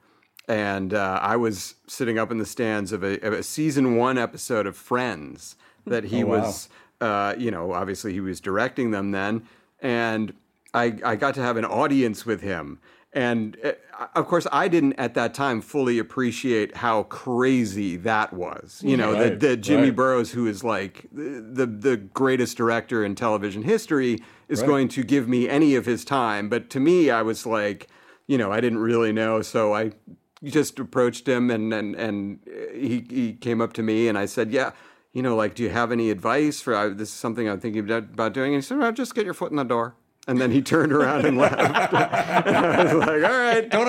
Speaker 5: and uh, I was sitting up in the stands of a, of a season one episode of Friends that he
Speaker 10: Oh, wow.
Speaker 5: was, uh, you know, obviously he was directing them then, and I I got to have an audience with him. And uh, of course, I didn't at that time fully appreciate how crazy that was. You know,
Speaker 10: Right,
Speaker 5: the, the Jimmy
Speaker 10: right.
Speaker 5: Burrows, who is like the the greatest director in television history, is
Speaker 10: Right.
Speaker 5: going to give me any of his time. But to me, I was like, you know, I didn't really know, so I just approached him, and and and he he came up to me, and I said, yeah. You know, like, do you have any advice for I, this is something I'm thinking about about doing? And he said, well, just get your foot in the door. And then he turned around and left. and I was like, all right.
Speaker 10: don't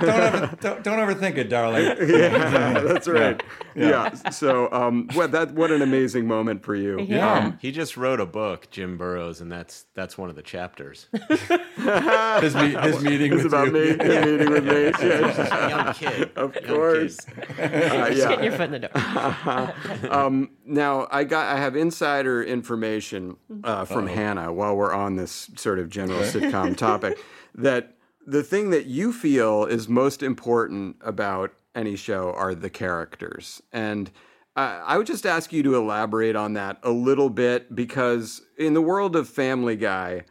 Speaker 10: don't ever don't, don't ever think it darling
Speaker 5: Yeah, that's right.
Speaker 10: Yeah.
Speaker 5: Yeah. So, um, what that what an amazing moment for you.
Speaker 6: Yeah.
Speaker 5: Um,
Speaker 7: He just wrote a book, Jim Burrows, and that's that's one of the chapters.
Speaker 10: his, me- his meeting
Speaker 5: it's
Speaker 10: with
Speaker 5: about
Speaker 10: you.
Speaker 5: me. His meeting with me.
Speaker 7: a young kid.
Speaker 5: Of
Speaker 7: young
Speaker 5: course.
Speaker 7: kid.
Speaker 5: Uh,
Speaker 6: Just
Speaker 5: yeah.
Speaker 6: getting your foot in the door.
Speaker 5: um, now I got I have insider information uh, from Hannah while we're on this sort of general sitcom topic that the thing that you feel is most important about any show are the characters. And. Uh, I would just ask you to elaborate on that a little bit because in the world of Family Guy,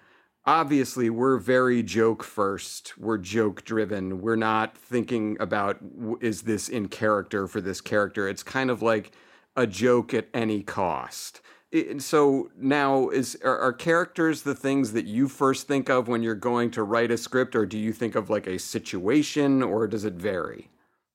Speaker 5: obviously we're very joke first we're joke driven we're not thinking about is this in character for this character? It's kind of like a joke at any cost so now is are, are characters the things that you first think of when you're going to write a script or do you think of like a situation or does it vary?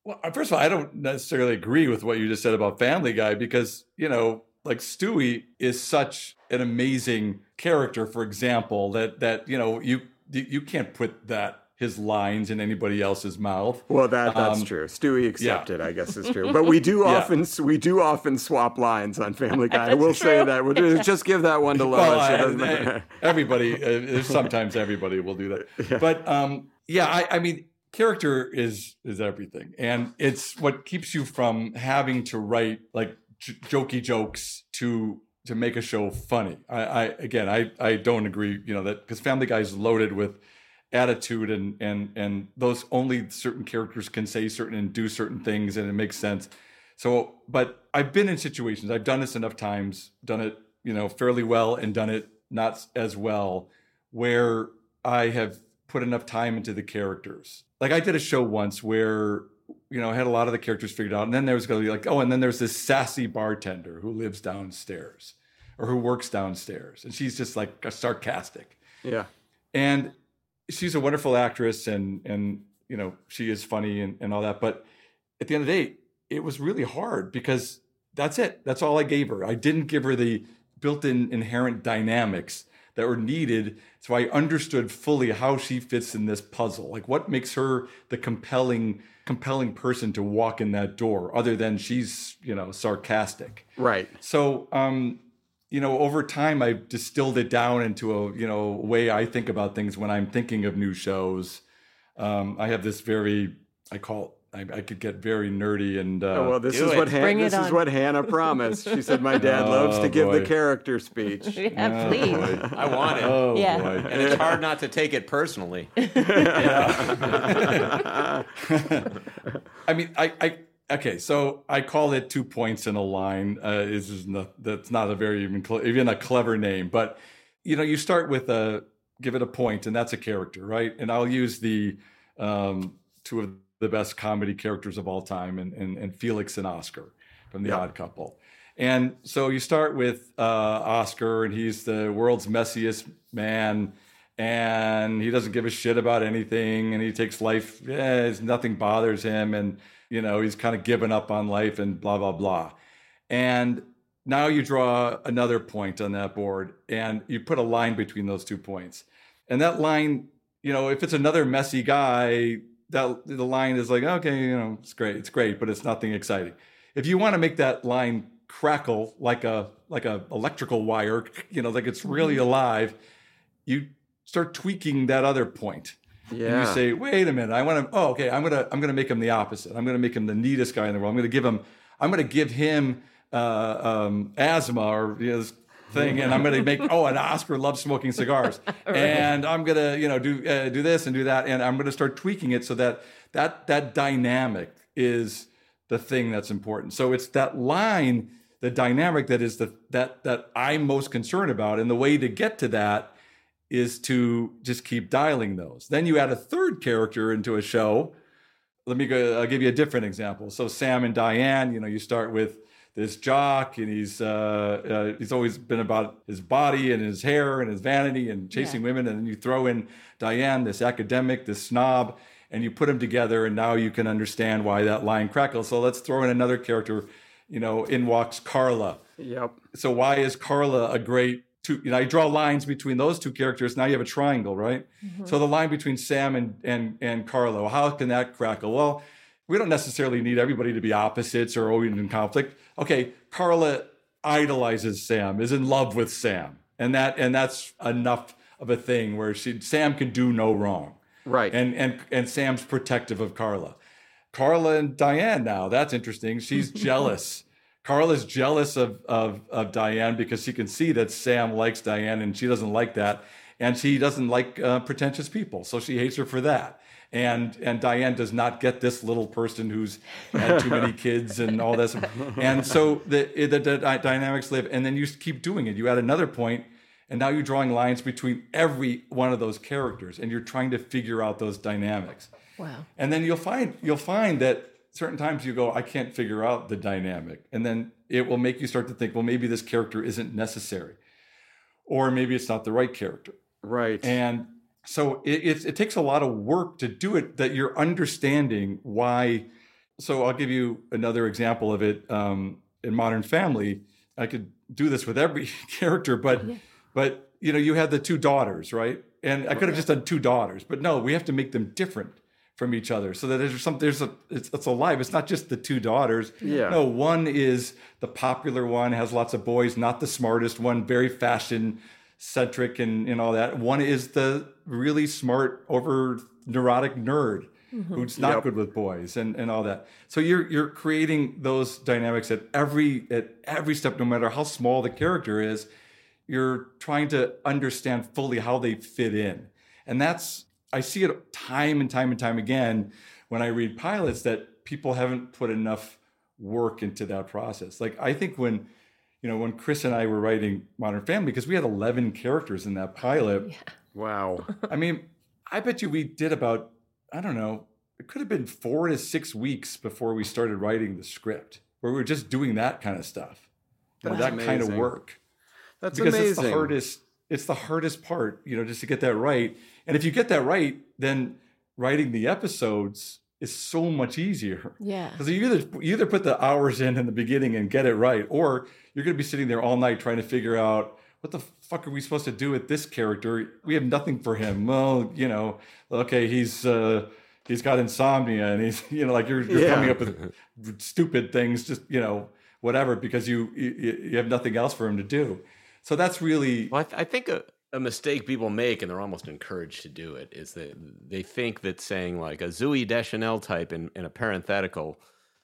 Speaker 10: Well, uh, first of all, I don't necessarily agree with what you just said about Family Guy because, you know, like Stewie is such an amazing character, for example, that that, you know, you you can't put that his lines in anybody else's mouth.
Speaker 5: Well, that that's
Speaker 10: Um,
Speaker 5: true. Stewie excepted,
Speaker 10: yeah.
Speaker 5: I guess, is true. But we do
Speaker 10: Yeah.
Speaker 5: often we do often swap lines on Family Guy. I will say that. We'll just- just give that one to Lois.
Speaker 10: Well,
Speaker 5: It
Speaker 10: I-
Speaker 5: doesn't
Speaker 10: I-
Speaker 5: matter.
Speaker 10: everybody, uh, sometimes everybody will do that. But um, yeah, I, I mean, character is is everything, and it's what keeps you from having to write like j- jokey jokes to to make a show funny. I, I again, I I don't agree. You know that because Family Guy is loaded with attitude and and and those only certain characters can say certain and do certain things and it makes sense. So but i've been in situations i've done this enough times done it you know fairly well and done it not as well where i have put enough time into the characters. Like i did a show once where you know i had a lot of the characters figured out and then there was going to be like oh and then there's this sassy bartender who lives downstairs or who works downstairs and she's just like sarcastic.
Speaker 5: Yeah.
Speaker 10: and she's a wonderful actress and and you know she is funny and, and all that but at the end of the day it was really hard because that's it. That's all i gave her. I didn't give her the built-in inherent dynamics that were needed. So i understood fully how she fits in this puzzle. Like what makes her the compelling compelling person to walk in that door other than she's you know sarcastic?
Speaker 5: Right.
Speaker 10: so, um, you know, over time, I've distilled it down into a you know way I think about things when I'm thinking of new shows. Um, I have this very, I call, I, I could get very nerdy and. Uh,
Speaker 5: Oh, well, this is
Speaker 6: it.
Speaker 5: what Han- this is
Speaker 6: on.
Speaker 5: what Hannah promised. She said, "My dad
Speaker 10: Oh,
Speaker 5: loves to give the character speech."
Speaker 6: Yeah,
Speaker 10: Oh,
Speaker 6: please.
Speaker 10: boy.
Speaker 7: I want it.
Speaker 10: Oh
Speaker 6: Yeah.
Speaker 10: boy.
Speaker 7: And it's hard not to take it personally.
Speaker 10: I mean, I, I okay. So I call it two points in a line. Uh, is is not, that's not a very even cle even a clever name, but you know, you start with a give it a point, and that's a character, right? And I'll use the um, two of the best comedy characters of all time, and and, and Felix and Oscar from The Odd Couple. And so you start with uh, Oscar, and he's the world's messiest man, and he doesn't give a shit about anything, and he takes life, eh, nothing bothers him, and you know he's kind of given up on life, and blah blah blah. And now you draw another point on that board, and you put a line between those two points, and that line, you know, if it's another messy guy, that the line is like, okay, you know, it's great, it's great, but it's nothing exciting. If you want to make that line crackle like a like a electrical wire, you know, like it's really mm-hmm. alive, you start tweaking that other point. And you say, wait a minute, I want to. Oh, okay, I'm gonna I'm gonna make him the opposite. I'm gonna make him the neatest guy in the world. I'm gonna give him I'm gonna give him uh, um, asthma or you know, this thing, and I'm gonna make oh, an Oscar loves smoking cigars, and I'm gonna you know do uh, do this and do that, and I'm gonna start tweaking it so that that that dynamic is the thing that's important. So it's that line, the dynamic that is the that that I'm most concerned about, and the way to get to that is to just keep dialing those. Then you add a third character into a show. Let me go. I'll give you a different example. So Sam and Diane. You know, you start with this jock, and he's uh, uh, he's always been about his body and his hair and his vanity and chasing women. And then you throw in Diane, this academic, this snob, and you put them together, and now you can understand why that line crackles. So let's throw in another character. You know, in walks Carla.
Speaker 5: Yep.
Speaker 10: So why is Carla a great two? You know, I draw lines between those two characters. Now you have a triangle, right? Mm-hmm. So the line between Sam and and and Carla. How can that crackle? Well, we don't necessarily need everybody to be opposites or always in conflict. Okay, Carla idolizes Sam, is in love with Sam, and that and that's enough of a thing where she Sam can do no wrong.
Speaker 5: Right.
Speaker 10: And and and Sam's protective of Carla. Carla and Diane now, that's interesting. She's jealous. Carla's jealous of, of of Diane because she can see that Sam likes Diane and she doesn't like that. And she doesn't like uh, pretentious people. So she hates her for that. And and Diane does not get this little person who's had too many kids and all this. And so the, the, the dynamics live. And then you keep doing it. You add another point, and now you're drawing lines between every one of those characters, and you're trying to figure out those dynamics.
Speaker 6: Wow.
Speaker 10: And then you'll find you'll find that certain times you go, I can't figure out the dynamic, and then it will make you start to think, well, maybe this character isn't necessary, or maybe it's not the right character.
Speaker 5: Right.
Speaker 10: And so it, it, it takes a lot of work to do it. That you're understanding why. So I'll give you another example of it um, in Modern Family. I could do this with every character, but but you know, you had the two daughters, right? And I could have just done two daughters, but no, we have to make them different from each other so that there's some there's a it's, it's alive. It's not just the two daughters.
Speaker 5: Yeah.
Speaker 10: No, one is the popular one, has lots of boys, not the smartest one, very fashion centric and, and all that. One is the really smart, over neurotic nerd mm-hmm. who's not
Speaker 5: Yep.
Speaker 10: good with boys and, and all that. So you're you're creating those dynamics at every at every step, no matter how small the character is, you're trying to understand fully how they fit in. And that's I see it time and time and time again when I read pilots that people haven't put enough work into that process. Like I think when you know when Chris and I were writing Modern Family because we had 11 characters in that pilot. Yeah.
Speaker 5: Wow.
Speaker 10: I mean, I bet you we did about I don't know, it could have been 4 to 6 weeks before we started writing the script where we were just doing that kind of stuff. You know,
Speaker 5: That's
Speaker 10: that kind of work
Speaker 5: That's
Speaker 10: because
Speaker 5: amazing.
Speaker 10: it's the hardest it's the hardest part you know just to get that right and if you get that right then writing the episodes is so much easier
Speaker 11: Yeah.
Speaker 10: because you either you either put the hours in in the beginning and get it right or you're going to be sitting there all night trying to figure out what the fuck are we supposed to do with this character we have nothing for him well you know okay he's uh he's got insomnia and he's you know like you're, you're
Speaker 5: Yeah.
Speaker 10: coming up with stupid things just you know whatever because you you, you have nothing else for him to do so that's really
Speaker 7: Well, I, th- I think a, a mistake people make, and they're almost encouraged to do it, is that they think that saying like a Zooey Deschanel type in, in a parenthetical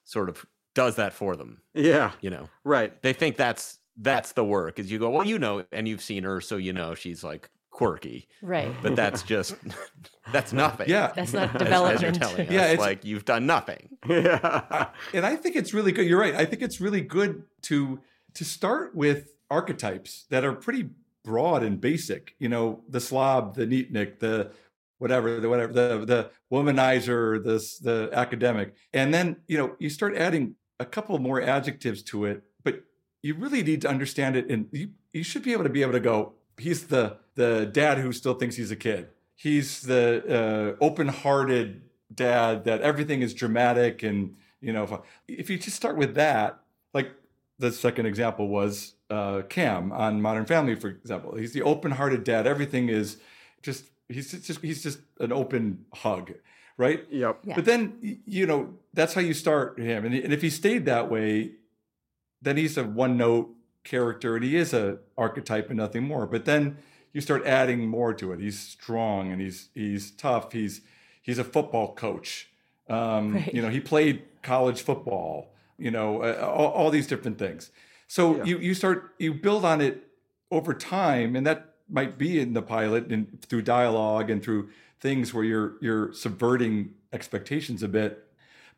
Speaker 7: sort of does that for them.
Speaker 5: Yeah.
Speaker 7: You know,
Speaker 5: Right.
Speaker 7: they think that's that's the work. Is you go, well, you know, and you've seen her, so you know she's like quirky,
Speaker 11: Right.
Speaker 7: but that's just that's nothing.
Speaker 10: yeah
Speaker 11: That's not
Speaker 7: As, as you're
Speaker 11: development.
Speaker 7: telling us,
Speaker 10: Yeah, it's-
Speaker 7: like you've done nothing.
Speaker 5: Yeah.
Speaker 10: and I think it's really good. You're right. I think it's really good to to start with archetypes that are pretty broad and basic. You know, the slob, the neatnik, the whatever, the whatever, the the womanizer, this the academic, and then you know you start adding a couple more adjectives to it. But you really need to understand it, and you you should be able to be able to go. He's the the dad who still thinks he's a kid. He's the uh, open-hearted dad that everything is dramatic and you know if, if you just start with that like the second example was uh, cam on modern family for example. He's the open-hearted dad. Everything is just he's just he's just an open hug right?
Speaker 5: Yep.
Speaker 11: Yeah.
Speaker 10: but then you know that's how you start him. And, and if he stayed that way then he's a one note character and he is a archetype and nothing more. But then you start adding more to it. He's strong and he's he's tough. He's he's a football coach. Um,
Speaker 11: Right.
Speaker 10: you know he played college football you know uh, all, all these different things so
Speaker 5: Yeah.
Speaker 10: you you start you build on it over time and that might be in the pilot and through dialogue and through things where you're you're subverting expectations a bit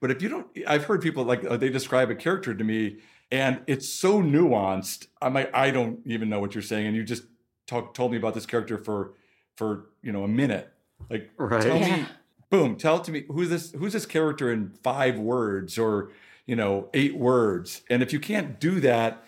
Speaker 10: but if you don't i've heard people like uh, they describe a character to me and it's so nuanced i'm like i don't even know what you're saying and you just talk, told me about this character for for you know a minute like
Speaker 5: Right.
Speaker 10: tell
Speaker 11: Yeah.
Speaker 10: me boom tell it to me who's this who's this character in five words or you know eight words and if you can't do that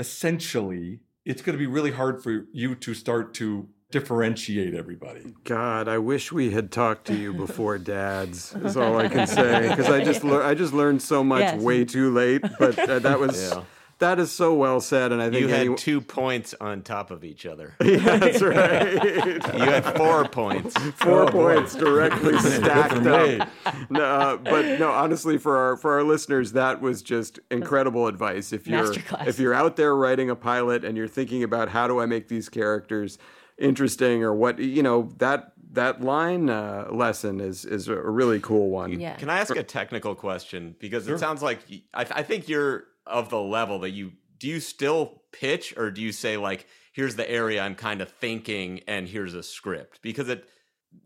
Speaker 10: essentially it's going to be really hard for you to start to differentiate everybody
Speaker 5: God, I wish we had talked to you before dads. Is all I can say because I just lear- I just learned so much
Speaker 11: Yes.
Speaker 5: way too late. But uh, that was
Speaker 7: Yeah.
Speaker 5: That is so well said, and I think
Speaker 7: You had
Speaker 5: any-
Speaker 7: two points on top of each other.
Speaker 5: yeah, that's right.
Speaker 7: You had four points.
Speaker 5: Four
Speaker 10: Oh, boy.
Speaker 5: points directly stacked up. No, uh, but no, honestly, for our for our listeners, that was just incredible advice. If you're if you're out there writing a pilot and you're thinking about how do I make these characters interesting or what you know that that line uh, lesson is is a really cool one.
Speaker 11: Yeah.
Speaker 7: Can I ask a technical question? Because it sounds like I think you're of the level that you do you still pitch or do you say like here's the area I'm kind of thinking and here's a script? Because it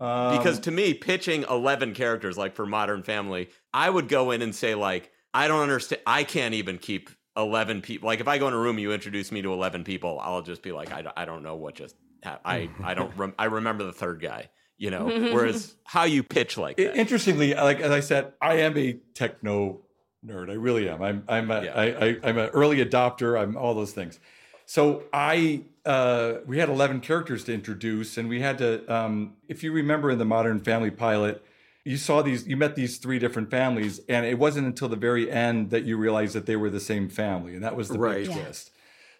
Speaker 10: Um,
Speaker 7: because to me pitching 11 characters like for Modern Family I would go in and say like I don't understand I can't even keep 11 people like if I go in a room you introduce me to 11 people I'll just be like I, don't- I don't know what just hap- I I don't rem- I remember the third guy you know? Whereas how you pitch like that.
Speaker 10: Interestingly, like as I said, I am a techno nerd. I really am. I'm I'm a,
Speaker 7: Yeah.
Speaker 10: I, I, I'm an early adopter. I'm all those things. So I uh, we had 11 characters to introduce, and we had to. Um, if you remember in the Modern Family pilot, you saw these. You met these three different families, and it wasn't until the very end that you realized that they were the same family, and that was the
Speaker 5: Right.
Speaker 10: big
Speaker 11: Yeah.
Speaker 10: twist.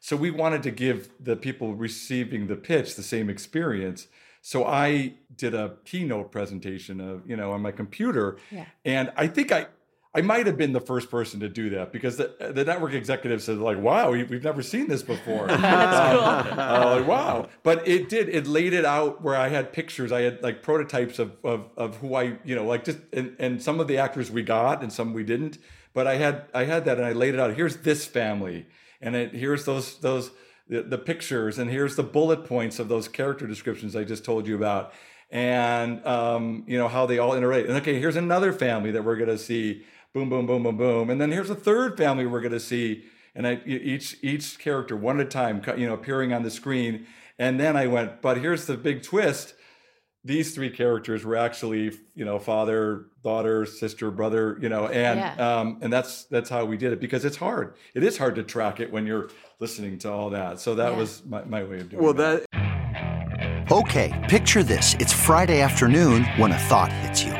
Speaker 10: So we wanted to give the people receiving the pitch the same experience. So I did a keynote presentation of, you know, on my computer.
Speaker 11: Yeah.
Speaker 10: And I think I I might have been the first person to do that because the, the network executive said like, "Wow, we, we've never seen this before."
Speaker 11: That's cool.
Speaker 10: Uh, like, wow. But it did. It laid it out where I had pictures. I had like prototypes of of, of who I you know like just and, and some of the actors we got and some we didn't. But I had I had that and I laid it out. Here's this family, and it, here's those those the, the pictures, and here's the bullet points of those character descriptions I just told you about, and um, you know how they all interrelate. And okay, here's another family that we're gonna see. Boom, boom, boom, boom, boom, and then here's a third family we're gonna see and I each each character one at a time, you know, appearing on the screen. And then I went, but here's the big twist: these three characters were actually, you know, father, daughter, sister, brother, you know, and
Speaker 11: Yeah.
Speaker 10: um, and that's that's how we did it because it's hard. It is hard to track it when you're listening to all that. So that
Speaker 11: Yeah.
Speaker 10: was my, my way of doing. It.
Speaker 5: Well,
Speaker 10: that.
Speaker 5: that
Speaker 12: Okay, picture this. It's Friday afternoon when a thought hits you.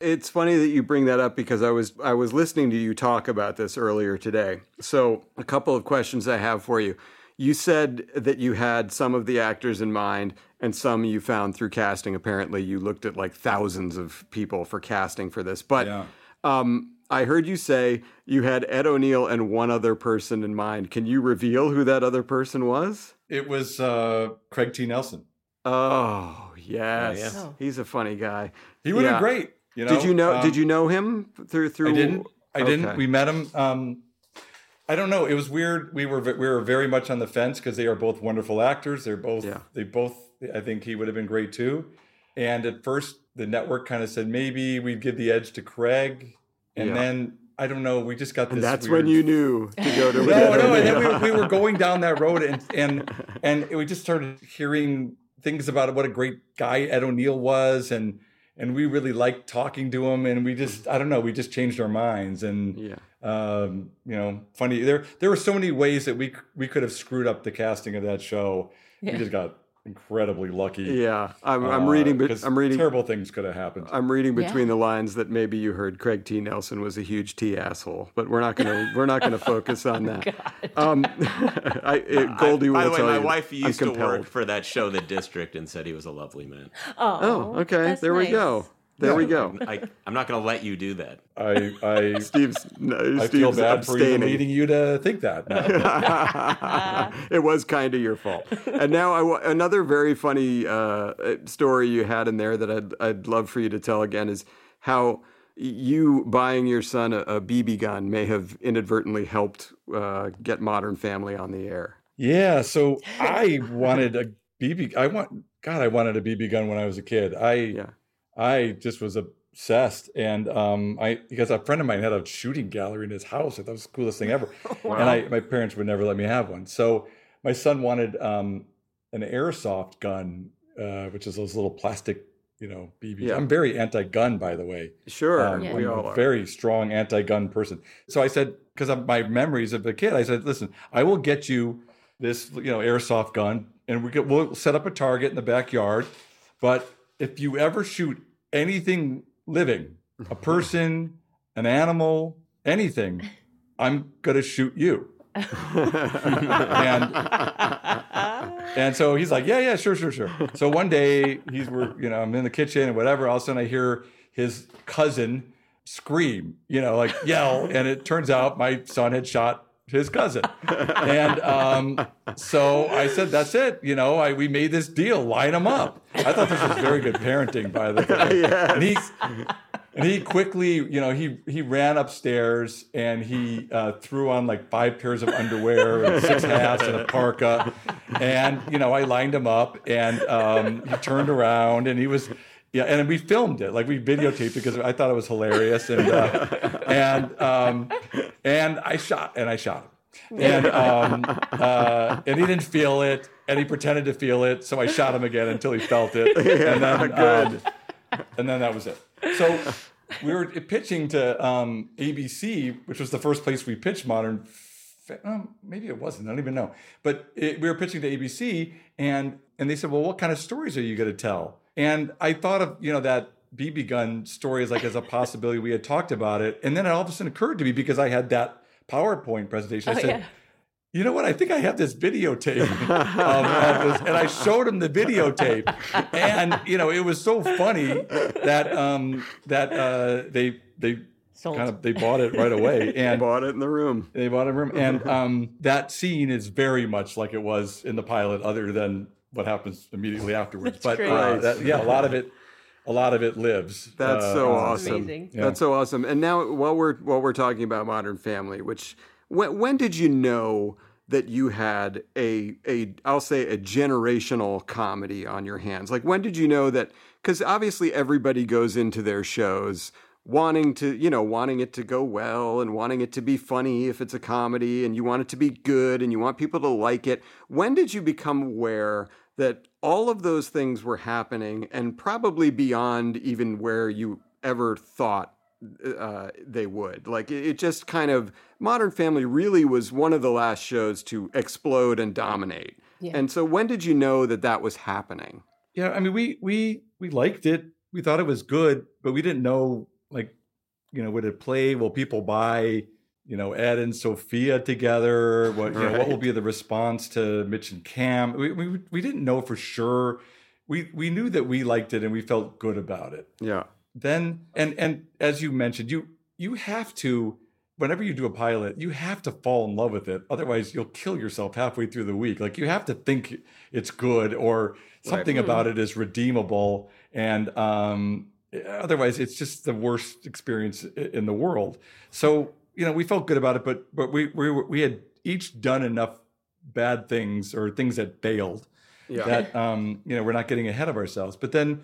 Speaker 5: It's funny that you bring that up because I was I was listening to you talk about this earlier today. So, a couple of questions I have for you. You said that you had some of the actors in mind and some you found through casting. Apparently, you looked at like thousands of people for casting for this. But
Speaker 10: Yeah.
Speaker 5: um, I heard you say you had Ed O'Neill and one other person in mind. Can you reveal who that other person was?
Speaker 10: It was uh, Craig T. Nelson.
Speaker 5: Oh, yes.
Speaker 7: yeah.
Speaker 11: Oh.
Speaker 5: He's a funny guy.
Speaker 10: He would
Speaker 5: Yeah.
Speaker 10: have been great. You know?
Speaker 5: did you know?
Speaker 10: Um,
Speaker 5: did you know him through through?
Speaker 10: I didn't. I didn't. We met him. Um, I don't know. It was weird. We were we were very much on the fence because they are both wonderful actors. They're both.
Speaker 5: Yeah.
Speaker 10: They both. I think he would have been great too. And at first, the network kind of said maybe we'd give the edge to Craig, and
Speaker 5: Yeah.
Speaker 10: then I don't know. We just got this.
Speaker 5: And that's
Speaker 10: weird-
Speaker 5: when you knew to go to.
Speaker 10: no, no, and then we, were- we were going down that road, and and and we just started hearing things about what a great guy Ed O'Neill was, and and we really liked talking to him, and we just I don't know, we just changed our minds, and
Speaker 5: Yeah.
Speaker 10: um, you know, funny there there were so many ways that we we could have screwed up the casting of that show.
Speaker 11: Yeah.
Speaker 10: We just got incredibly lucky.
Speaker 5: Yeah, I'm, I'm
Speaker 10: Uh,
Speaker 5: reading. But
Speaker 10: 'cause
Speaker 5: I'm reading.
Speaker 10: Terrible things could have happened.
Speaker 5: I'm reading between
Speaker 11: Yeah.
Speaker 5: the lines that maybe you heard Craig T. Nelson was a huge T asshole, but we're not gonna we're not gonna focus on that. Um, I, it, Goldie
Speaker 7: I, by
Speaker 5: will
Speaker 7: the way,
Speaker 5: tell
Speaker 7: my
Speaker 5: you.
Speaker 7: wife used to work for that show, The District, and said he was a lovely man.
Speaker 5: Oh, okay.
Speaker 11: that's
Speaker 5: There we go. There we go.
Speaker 7: I, I'm not going to let you do that.
Speaker 10: I I
Speaker 5: Steve's no,
Speaker 10: I feel
Speaker 5: Steve's
Speaker 10: bad for even leading you to think that. now.
Speaker 5: it was kind of your fault. And now I another very funny uh, story you had in there that I'd I'd love for you to tell again is how you buying your son a, a BB gun may have inadvertently helped uh, get Modern Family on the air.
Speaker 10: Yeah, so I wanted a BB. I want God. I wanted a BB gun when I was a kid. I
Speaker 5: Yeah.
Speaker 10: I just was obsessed, and um, I because a friend of mine had a shooting gallery in his house. I thought it was the coolest thing ever. And I my parents would never let me have one. So my son wanted um, an airsoft gun, uh, which is those little plastic, you know, BB.
Speaker 5: Yeah.
Speaker 10: I'm very anti-gun, by the way.
Speaker 5: Sure,
Speaker 10: Um,
Speaker 5: we
Speaker 10: I'm
Speaker 5: all
Speaker 10: a
Speaker 5: are.
Speaker 10: very strong anti-gun person. So I said, because of my memories of the kid, I said, listen, I will get you this, you know, airsoft gun, and we get, we'll set up a target in the backyard. But if you ever shoot anything living, a person, an animal, anything, I'm gonna shoot you. and and so he's like, yeah, yeah, sure, sure, sure. So one day he's we're you know I'm in the kitchen and whatever. All of a sudden I hear his cousin scream, you know, like yell, and it turns out my son had shot his cousin. and um, so I said, "That's it." You know, I, we made this deal. Line him up. I thought this was very good parenting, by the way.
Speaker 5: Yes.
Speaker 10: And he and he quickly, you know, he he ran upstairs and he uh, threw on like five pairs of underwear and six hats and a parka, and you know, I lined him up and um, he turned around and he was. Yeah, and we filmed it, like we videotaped it because I thought it was hilarious, and uh, and um, and I shot and I shot him, and um, uh, and he didn't feel it, and he pretended to feel it, so I shot him again until he felt it, and then um, and then that was it. So we were pitching to um, ABC, which was the first place we pitched modern. Um, maybe it wasn't. I don't even know. But it, we were pitching to ABC, and and they said, "Well, what kind of stories are you going to tell?" And I thought of you know that BB gun story as like as a possibility. We had talked about it, and then it all of a sudden occurred to me because I had that PowerPoint presentation. I
Speaker 11: Oh,
Speaker 10: said.
Speaker 11: yeah.
Speaker 10: You know what? I think I have this videotape of, of this, and I showed him the videotape, and you know it was so funny that um, that uh, they they kind of they bought it right away and
Speaker 5: bought it in the room.
Speaker 10: They bought it in the room, and um, that scene is very much like it was in the pilot, other than what happens immediately afterwards. but
Speaker 5: great.
Speaker 10: uh, that, yeah, a lot of it, a lot of it lives.
Speaker 5: That's
Speaker 10: uh,
Speaker 5: so
Speaker 10: on-
Speaker 5: awesome.
Speaker 10: Yeah.
Speaker 5: That's so awesome. And now, while we're while we're talking about Modern Family, which when when did you know that you had a a I'll say a generational comedy on your hands? Like when did you know that? Because obviously everybody goes into their shows wanting to you know wanting it to go well and wanting it to be funny if it's a comedy and you want it to be good and you want people to like it when did you become aware that all of those things were happening and probably beyond even where you ever thought uh, they would. Like it, it just kind of Modern Family really was one of the last shows to explode and dominate.
Speaker 10: Yeah.
Speaker 5: And so when did you know that that was happening?
Speaker 10: Yeah, I mean, we we we liked it. We thought it was good, but we didn't know like, you know, would it play? Will people buy? You know, Ed and Sophia together. What you know, what will be the response to Mitch and Cam? We we we didn't know for sure. We we knew that we liked it and we felt good about it.
Speaker 5: Yeah.
Speaker 10: Then and and as you mentioned, you you have to whenever you do a pilot, you have to fall in love with it. Otherwise, you'll kill yourself halfway through the week. Like you have to think it's good or something
Speaker 5: Right.
Speaker 10: about it is redeemable. And um, otherwise, it's just the worst experience in the world. So you know, we felt good about it, but but we we we had each done enough bad things or things that failed
Speaker 5: Yeah.
Speaker 10: that um, you know we're not getting ahead of ourselves. But then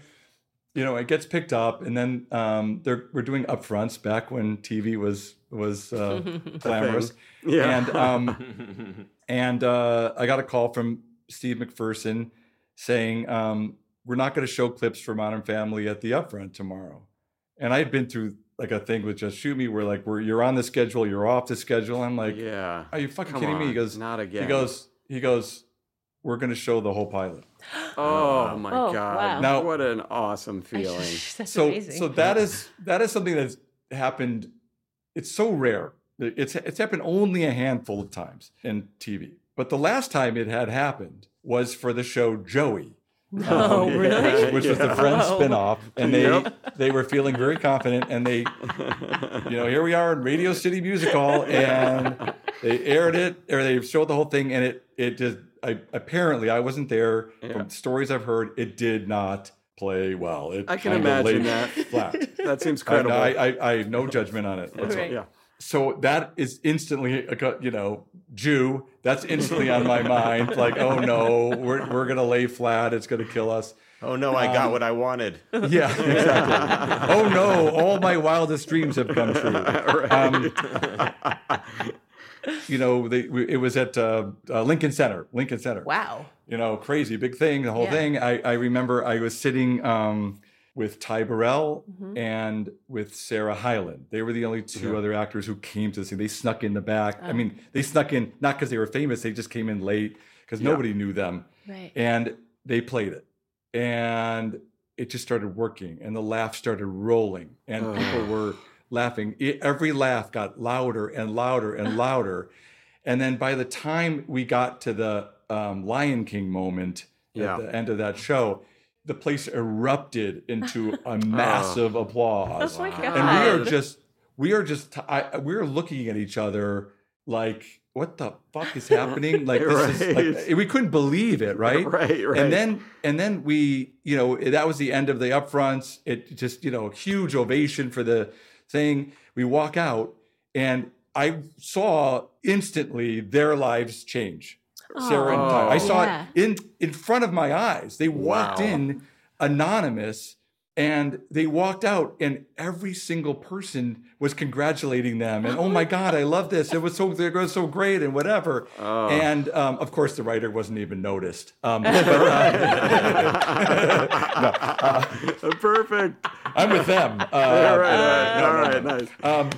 Speaker 10: you know, it gets picked up, and then um, they're we're doing upfronts back when TV was was uh, glamorous.
Speaker 5: Yeah.
Speaker 10: And um, and uh, I got a call from Steve McPherson saying um, we're not going to show clips for Modern Family at the upfront tomorrow. And I had been through like a thing with Just Shoot Me where like we're you're on the schedule, you're off the schedule. I'm like,
Speaker 5: yeah,
Speaker 10: are you fucking
Speaker 5: Come
Speaker 10: kidding me? He goes,
Speaker 5: not again.
Speaker 10: He goes, he goes, we're going to show the whole pilot.
Speaker 5: Oh, oh my
Speaker 11: Oh,
Speaker 5: god!
Speaker 11: wow.
Speaker 10: Now-
Speaker 5: what an awesome feeling.
Speaker 11: That's
Speaker 10: so
Speaker 11: amazing.
Speaker 10: so that is that is something that's happened it's so rare it's it's happened only a handful of times in tv but the last time it had happened was for the show joey
Speaker 11: No,
Speaker 10: um,
Speaker 11: really?
Speaker 10: which was the
Speaker 5: Yeah.
Speaker 10: friends
Speaker 11: Whoa.
Speaker 10: spinoff and they
Speaker 5: Yep.
Speaker 10: they were feeling very confident and they you know here we are in radio city music hall and they aired it or they showed the whole thing and it it just I, apparently i wasn't there from stories i've heard it did not play well it
Speaker 5: I can imagine that.
Speaker 10: flat
Speaker 5: That seems
Speaker 10: I,
Speaker 5: credible.
Speaker 10: I, I, I have no judgment on it. whatsoever.
Speaker 11: Right.
Speaker 5: yeah.
Speaker 10: So that is instantly, a you know, Jew. That's instantly on my mind. Like, oh no, we're we're gonna lay flat. It's gonna kill us.
Speaker 7: Oh no, I got what I wanted.
Speaker 10: Yeah, exactly. oh no, all my wildest dreams have come true. Um, you know, they, we, it was at uh, uh, Lincoln Center. Lincoln Center.
Speaker 11: wow.
Speaker 10: You know, crazy big thing. The whole
Speaker 11: Yeah.
Speaker 10: thing. I, I remember I was sitting um, with Ty Burrell
Speaker 11: Mhm.
Speaker 10: and with Sarah Hyland. They were the only two
Speaker 5: Yeah.
Speaker 10: other actors who came to the scene. They snuck in the back. I
Speaker 11: Oh.
Speaker 10: mean, they snuck in not because they were famous. They just came in late because
Speaker 5: Yeah.
Speaker 10: nobody knew them,
Speaker 11: Right.
Speaker 10: and they played it, and it just started working, and the laugh started rolling, and
Speaker 5: Oh.
Speaker 10: people were laughing. It- every laugh got louder and louder and louder, and then by the time we got to the um, Lion King moment
Speaker 5: Yeah.
Speaker 10: at the end of that show. The place erupted into a oh. massive applause
Speaker 11: Oh my
Speaker 10: and we are just we are just I, we're looking at each other like what the fuck is happening? Like this is like we couldn't believe it, right?
Speaker 5: Right, right.
Speaker 10: And then and then we, you know, that was the end of the upfronts. It just, you know, a huge ovation for the thing. We walk out and I saw instantly their lives change. Sarah and Ty. I saw
Speaker 11: Yeah.
Speaker 10: it in in front of my eyes. They walked
Speaker 5: Wow.
Speaker 10: in anonymous and they walked out and every single person was congratulating them and oh my god i love this it was so it was so great and whatever
Speaker 5: Oh.
Speaker 10: and um, of course the writer wasn't even noticed um, but, uh,
Speaker 5: Perfect.
Speaker 10: i'm with them uh,
Speaker 5: All right,
Speaker 10: uh, no, no,
Speaker 5: right,
Speaker 10: no.
Speaker 5: nice.
Speaker 10: Um,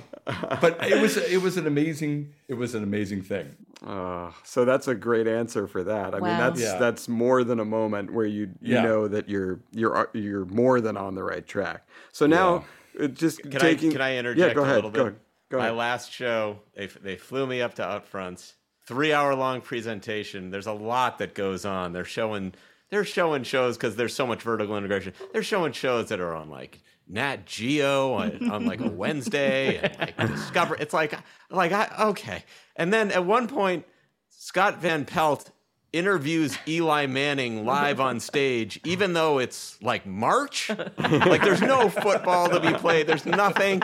Speaker 10: but it was it was an amazing it was an amazing thing
Speaker 5: Uh, so that's a great answer for that. I mean, that's
Speaker 10: Yeah.
Speaker 5: that's more than a moment where you you
Speaker 10: Yeah.
Speaker 5: know that you're you're you're more than on the right track. So now, uh, just
Speaker 7: Can
Speaker 5: taking.
Speaker 7: I can I interject
Speaker 5: Yeah, go
Speaker 7: a
Speaker 5: ahead.
Speaker 7: little bit?
Speaker 5: Go, go
Speaker 7: My last show, they they flew me up to Upfronts. Three hour long presentation. There's a lot that goes on. They're showing they're showing shows because there's so much vertical integration. They're showing shows that are on like Nat Geo on, on like a Wednesday and like Discover. It's like like I okay. And then at one point, Scott Van Pelt interviews Eli Manning live on stage, even though it's like March. like there's no football to be played. There's nothing.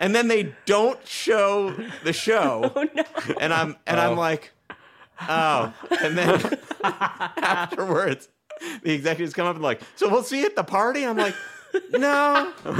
Speaker 7: And then they don't show the show. Oh, and I'm and I'm oh. like, oh. And then afterwards, the executives come up and like, so we'll see you at the party. I'm like, no, no,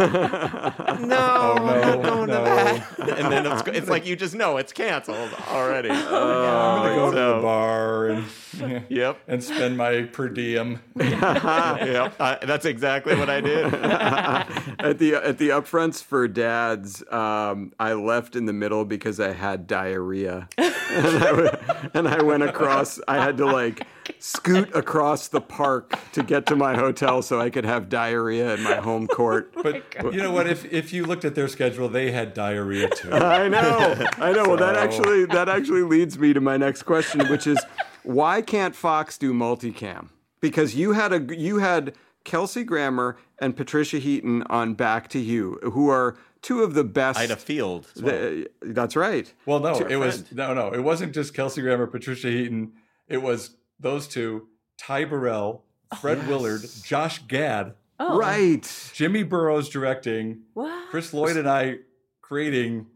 Speaker 10: Oh,
Speaker 7: we're not going
Speaker 10: no.
Speaker 7: to that. And then it's, it's like you just know it's canceled already.
Speaker 10: i'm gonna go to
Speaker 7: So-
Speaker 10: the bar and
Speaker 7: Yep.
Speaker 10: and spend my per diem
Speaker 7: yep. Uh, that's exactly what I did.
Speaker 5: at the at the upfronts for dads, um, I left in the middle because I had diarrhea, and, I, w- and I went across. I had to like scoot across the park to get to my hotel so I could have diarrhea in my home oh court.
Speaker 10: But you know what? If if you looked at their schedule, they had diarrhea too.
Speaker 5: I know, I know. Well, that actually that actually leads me to my next question, which is why can't Fox do multicam? Because you had a you had Kelsey Grammer and Patricia Heaton on Back to You, who are two of the best.
Speaker 7: Ida Field. as well.
Speaker 5: The- that's right.
Speaker 10: Well, no,
Speaker 5: Dear
Speaker 10: it was no, no. It wasn't just Kelsey Grammer, Patricia Heaton. It was those two: Ty Burrell, Fred Willard, Josh Gad,
Speaker 11: Oh.
Speaker 5: Right.
Speaker 10: Jimmy Burrows directing,
Speaker 11: What?
Speaker 10: Chris Lloyd and I creating,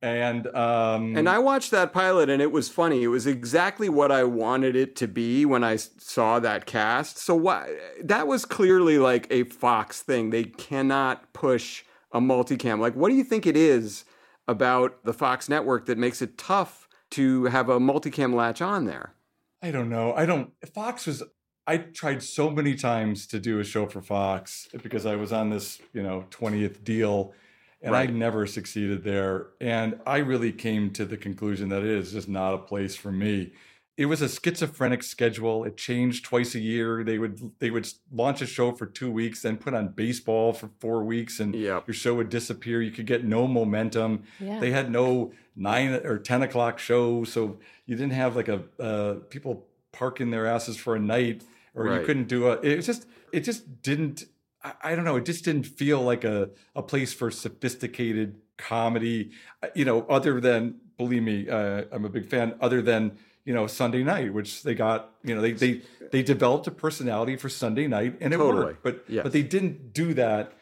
Speaker 10: and um,
Speaker 5: And I watched that pilot, and it was funny. It was exactly what I wanted it to be when I saw that cast. So why that was clearly like a Fox thing. They cannot push a multicam. Like, what do you think it is about the Fox network that makes it tough to have a multicam latch on there?
Speaker 10: I don't know. I don't. Fox was. I tried so many times to do a show for Fox because I was on this, you know, twentieth deal, and I never succeeded there. And I really came to the conclusion that it is just not a place for me. It was a schizophrenic schedule. It changed twice a year. They would they would launch a show for two weeks, then put on baseball for four weeks, and
Speaker 5: Yep.
Speaker 10: your show would disappear. You could get no momentum.
Speaker 11: Yeah.
Speaker 10: They had no nine or ten o'clock show, so you didn't have like a uh, people parking their asses for a night, or you couldn't do a. It just it just didn't. I, I don't know. It just didn't feel like a a place for sophisticated comedy. Uh, You know, other than believe me, uh, I'm a big fan. Other than you know Sunday night, which they got. You know, they they they developed a personality for Sunday night, and it
Speaker 5: Totally.
Speaker 10: worked. But
Speaker 5: Yes.
Speaker 10: but they didn't do that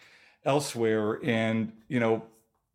Speaker 10: elsewhere. And you know,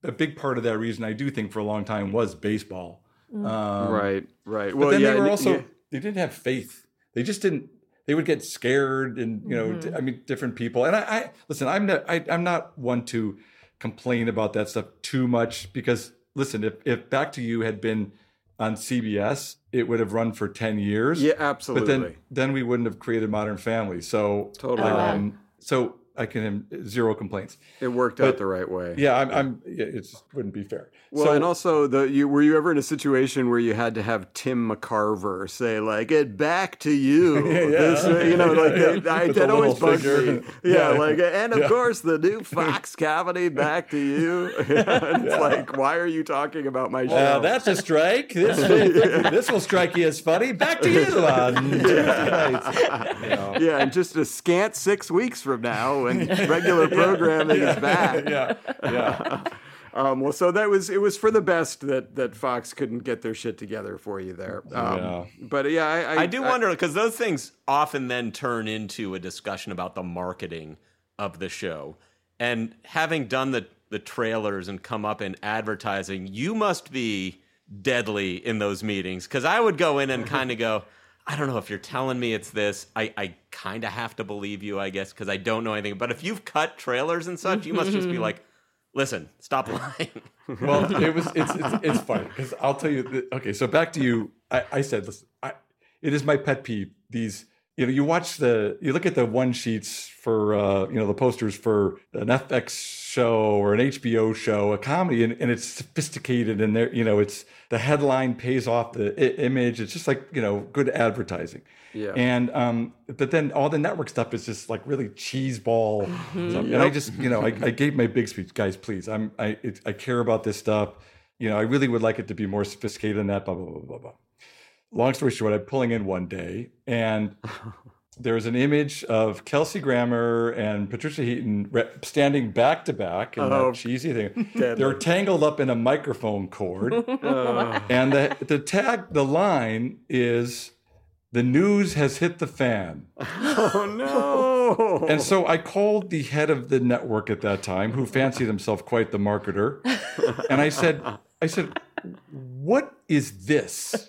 Speaker 10: a big part of that reason I do think for a long time was baseball. Um,
Speaker 5: right, right.
Speaker 10: But then
Speaker 5: yeah,
Speaker 10: they were also
Speaker 5: yeah.
Speaker 10: they didn't have faith. They just didn't. They would get scared, and you know,
Speaker 11: Mm-hmm.
Speaker 10: d- I mean, different people. And I, I listen. I'm not. I, I'm not one to complain about that stuff too much because listen, if if Back to You had been on CBS, it would have run for ten years.
Speaker 5: Yeah, absolutely.
Speaker 10: But then then we wouldn't have created Modern Family. So
Speaker 5: Totally.
Speaker 11: Wow.
Speaker 10: Um, so I can zero complaints.
Speaker 5: it worked
Speaker 10: but-
Speaker 5: out the right way.
Speaker 10: Yeah, I'm. I'm yeah, it just wouldn't be fair.
Speaker 5: Well,
Speaker 10: so,
Speaker 5: and also, the you were you ever in a situation where you had to have Tim McCarver say like "Get back to you"?
Speaker 10: Yeah, yeah.
Speaker 5: This, uh, you know, like
Speaker 10: Yeah,
Speaker 5: they, I, that always bugs me. Yeah,
Speaker 10: Yeah.
Speaker 5: like and of
Speaker 10: Yeah.
Speaker 5: course the new Fox comedy "Back to You." it's like, why are you talking about my show?
Speaker 10: Uh, that's a strike. This, this will strike you as funny. Back to you on Tuesday nights. You know.
Speaker 5: yeah, and just a scant six weeks from now, when regular programming is back.
Speaker 10: Yeah, yeah.
Speaker 5: Um, well, so that was it was for the best that that Fox couldn't get their shit together for you there. Um,
Speaker 10: Yeah.
Speaker 5: But yeah, I, I,
Speaker 7: I do wonder because those things often then turn into a discussion about the marketing of the show. And having done the the trailers and come up in advertising, you must be deadly in those meetings because I would go in and kind of go. I don't know if you're telling me it's this. I, I kind of have to believe you, I guess, because I don't know anything. But if you've cut trailers and such, you must just be like, listen, stop lying.
Speaker 10: well, it was it's it's, it's funny because I'll tell you. that- okay, so back to you. I, I said, listen, I, it is my pet peeve. These, you know, you watch the, you look at the one sheets for, uh, you know, the posters for an FX show or an HBO show, a comedy, and, and it's sophisticated and there, you know, it's the headline pays off the I- image. It's just like you know, good advertising.
Speaker 5: Yeah.
Speaker 10: And um, but then all the network stuff is just like really cheese ball. stuff. And I just you know I, I gave my big speech, guys. Please, I'm I it, I care about this stuff. You know, I really would like it to be more sophisticated than that. Blah blah blah blah blah. Long story short, I'm pulling in one day, and there was an image of Kelsey Grammer and Patricia Heaton re- standing back to back in
Speaker 5: Oh,
Speaker 10: that cheesy thing. They're tangled up in a microphone cord, oh. and the the tag the line is. The news has hit the fan.
Speaker 5: Oh no!
Speaker 10: And so I called the head of the network at that time, who fancied himself quite the marketer, and I said, I said, what is this?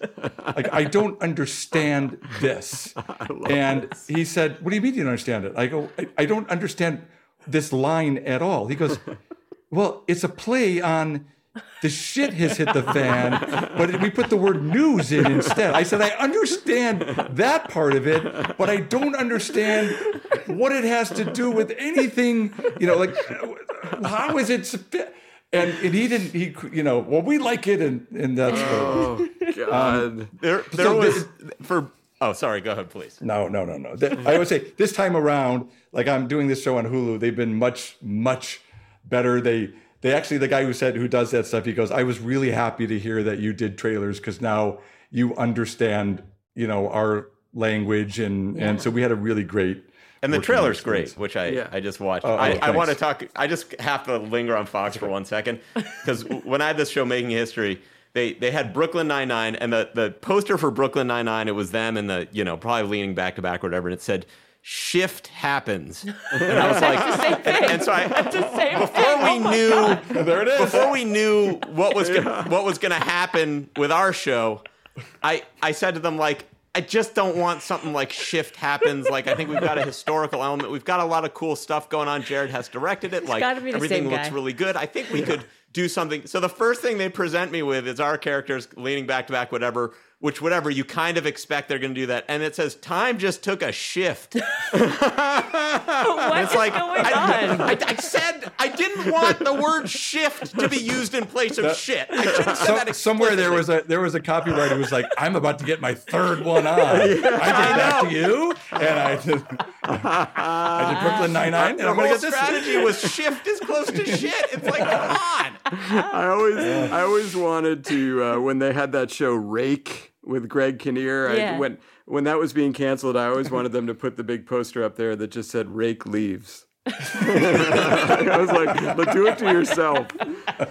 Speaker 10: Like, I don't understand this. And he said, What do you mean you don't understand it? I go, I, I don't understand this line at all. He goes, Well, it's a play on the shit has hit the fan, but we put the word news in instead. I said, I understand that part of it, but I don't understand what it has to do with anything, you know, like how is it and, and he didn't he you know well we like it and and that's
Speaker 5: Oh God!
Speaker 7: there um, there
Speaker 10: So
Speaker 7: was for. Oh, sorry. Go ahead, please.
Speaker 10: No, no, no, no. Th- I would say this time around, like I'm doing this show on Hulu, they've been much, much better. They, they actually, the guy who said who does that stuff, he goes, "I was really happy to hear that you did trailers because now you understand, you know, our language and and so we had a really great."
Speaker 7: And the trailer's
Speaker 10: experience.
Speaker 7: great, which I,
Speaker 5: Yeah.
Speaker 7: I just watched.
Speaker 10: Oh, oh,
Speaker 7: I, I want to talk. I just have to linger on Fox for one second because when I had this show making history, they they had Brooklyn Nine Nine, and the the poster for Brooklyn Nine Nine, it was them and the you know probably leaning back to back or whatever, and it said "Shift happens," and I was like, and, and so I before we knew
Speaker 10: there it is.
Speaker 7: before we knew what was gonna, what was going to happen with our show, I I said to them like. I just don't want something like shift happens. Like I think we've got a historical element. We've got a lot of cool stuff going on. Jared has directed it. Like
Speaker 13: be the
Speaker 7: everything looks really good. I think we could do something. So the first thing they present me with is our characters leaning back to back, whatever. Which whatever you kind of expect they're going to do that, and it says time just took a shift.
Speaker 13: What
Speaker 7: it's like
Speaker 13: going
Speaker 7: I,
Speaker 13: on?
Speaker 7: I, I said I didn't want the word shift to be used in place of
Speaker 10: That-
Speaker 7: shit. I should have said
Speaker 10: So-
Speaker 7: that
Speaker 10: somewhere there was a there was a copywriter who was like, "I'm about to get my third one on. I did that to you, and I did, I did Brooklyn Nine Nine, and I'm gonna get this."
Speaker 7: strategy was shift is close to shit. It's like come on.
Speaker 5: I always, I always wanted to uh, when they had that show Rake with Greg Kinnear.
Speaker 13: Yeah.
Speaker 5: I, when when that was being canceled, I always wanted them to put the big poster up there that just said "Rake leaves." I was like, "But do it to yourself."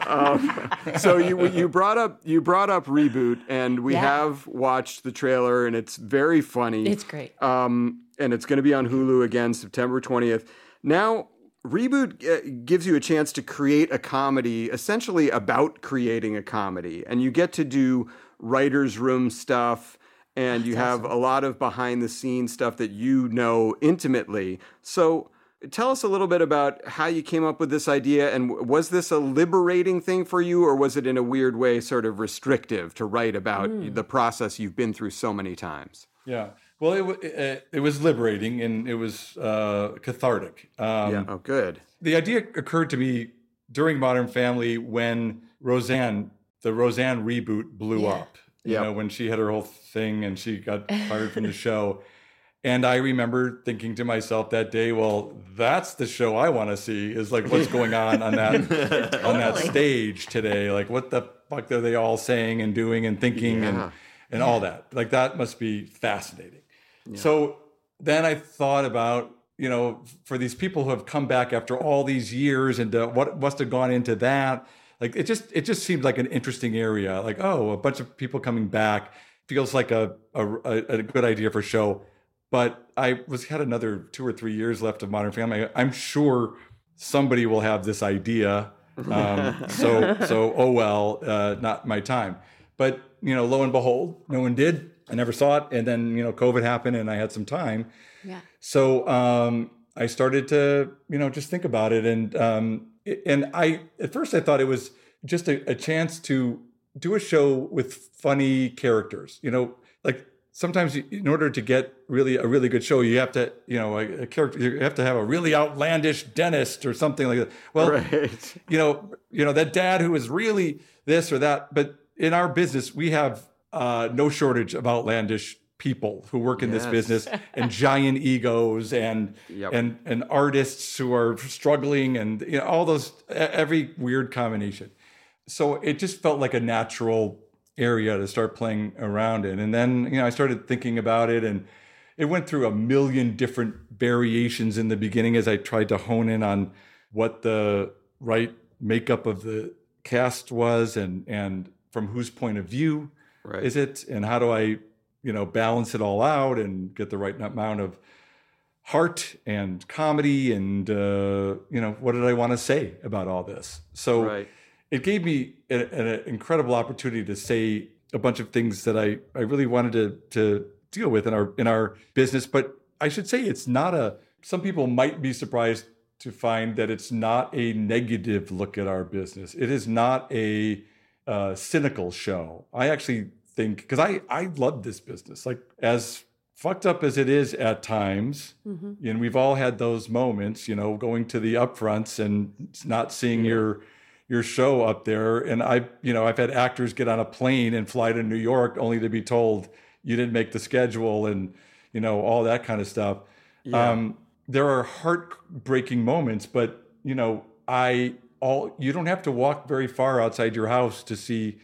Speaker 5: Um, so you you brought up you brought up reboot, and we
Speaker 13: Yeah.
Speaker 5: have watched the trailer, and it's very funny.
Speaker 13: It's great.
Speaker 5: Um, and it's going to be on Hulu again September 20th. Now, Reboot uh, gives you a chance to create a comedy essentially about creating a comedy. And you get to do writer's room stuff and you have a lot of behind the scenes stuff that you know intimately. So, tell us a little bit about how you came up with this idea and was this a liberating thing for you or was it in a weird way sort of restrictive to write about the process you've been through so many times?
Speaker 10: Yeah. Well, it, it, it was liberating and it was uh, cathartic. Um,
Speaker 5: yeah. Oh, good.
Speaker 10: The idea occurred to me during Modern Family when Roseanne, the Roseanne reboot blew
Speaker 13: Yeah.
Speaker 10: up. You
Speaker 5: Yep.
Speaker 10: know, when she had her whole thing and she got fired from the show. And I remember thinking to myself that day, well, that's the show I want to see is like what's going on on that on that stage today. Like what the fuck are they all saying and doing and thinking
Speaker 5: Yeah.
Speaker 10: and and all that. Like that must be fascinating. So then I thought about, you know, for these people who have come back after all these years and uh, what must have gone into that. Like it just it just seemed like an interesting area. Like oh, a bunch of people coming back feels like a a, a good idea for a show. But I was had another two or three years left of Modern Family. I'm sure somebody will have this idea. Um, so so oh well, uh, not my time. But you know, lo and behold, no one did. I never saw it, and then you know, COVID happened, and I had some time.
Speaker 14: Yeah.
Speaker 10: So um, I started to you know just think about it, and um, and I at first I thought it was just a, a chance to do a show with funny characters. You know, like sometimes you- in order to get really a really good show, you have to you know a, a character you have to have a really outlandish dentist or something like that. Well,
Speaker 11: Right.
Speaker 10: you know, you know that dad who is really this or that. But in our business, we have uh, no shortage of outlandish people who work in this business and giant egos and
Speaker 11: Yep.
Speaker 10: and and artists who are struggling and you know all those every weird combination. So it just felt like a natural area to start playing around in. And then you know I started thinking about it and it went through a million different variations in the beginning as I tried to hone in on what the right makeup of the cast was and and from whose point of view
Speaker 11: Right.
Speaker 10: is it and how do I you know balance it all out and get the right amount of heart and comedy and uh, you know what did I want to say about all this so
Speaker 11: Right.
Speaker 10: it gave me an incredible opportunity to say a bunch of things that I, I really wanted to to deal with in our in our business. But I should say it's not a. Some people might be surprised to find that it's not a negative look at our business. It is not a uh, cynical show. I actually think because I I love this business. Like as fucked up as it is at times,
Speaker 14: Mhm.
Speaker 10: and we've all had those moments. You know, going to the upfronts and not seeing your your show up there and i you know i've had actors get on a plane and fly to new york only to be told you didn't make the schedule and you know all that kind of stuff
Speaker 11: Yeah.
Speaker 10: um, there are heartbreaking moments but you know i all you don't have to walk very far outside your house to see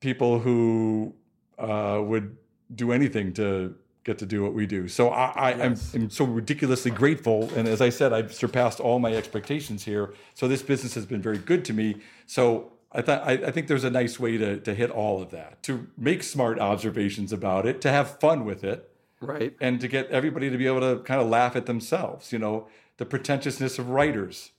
Speaker 10: people who uh, would do anything to get to do what we do. So I, I'm so ridiculously grateful. And as I said, I've surpassed all my expectations here. So this business has been very good to me. So I thought I, I think there's a nice way to to hit all of that, to make smart observations about it, to have fun with it,
Speaker 11: Right.
Speaker 10: and to get everybody to be able to kind of laugh at themselves. You know, the pretentiousness of writers,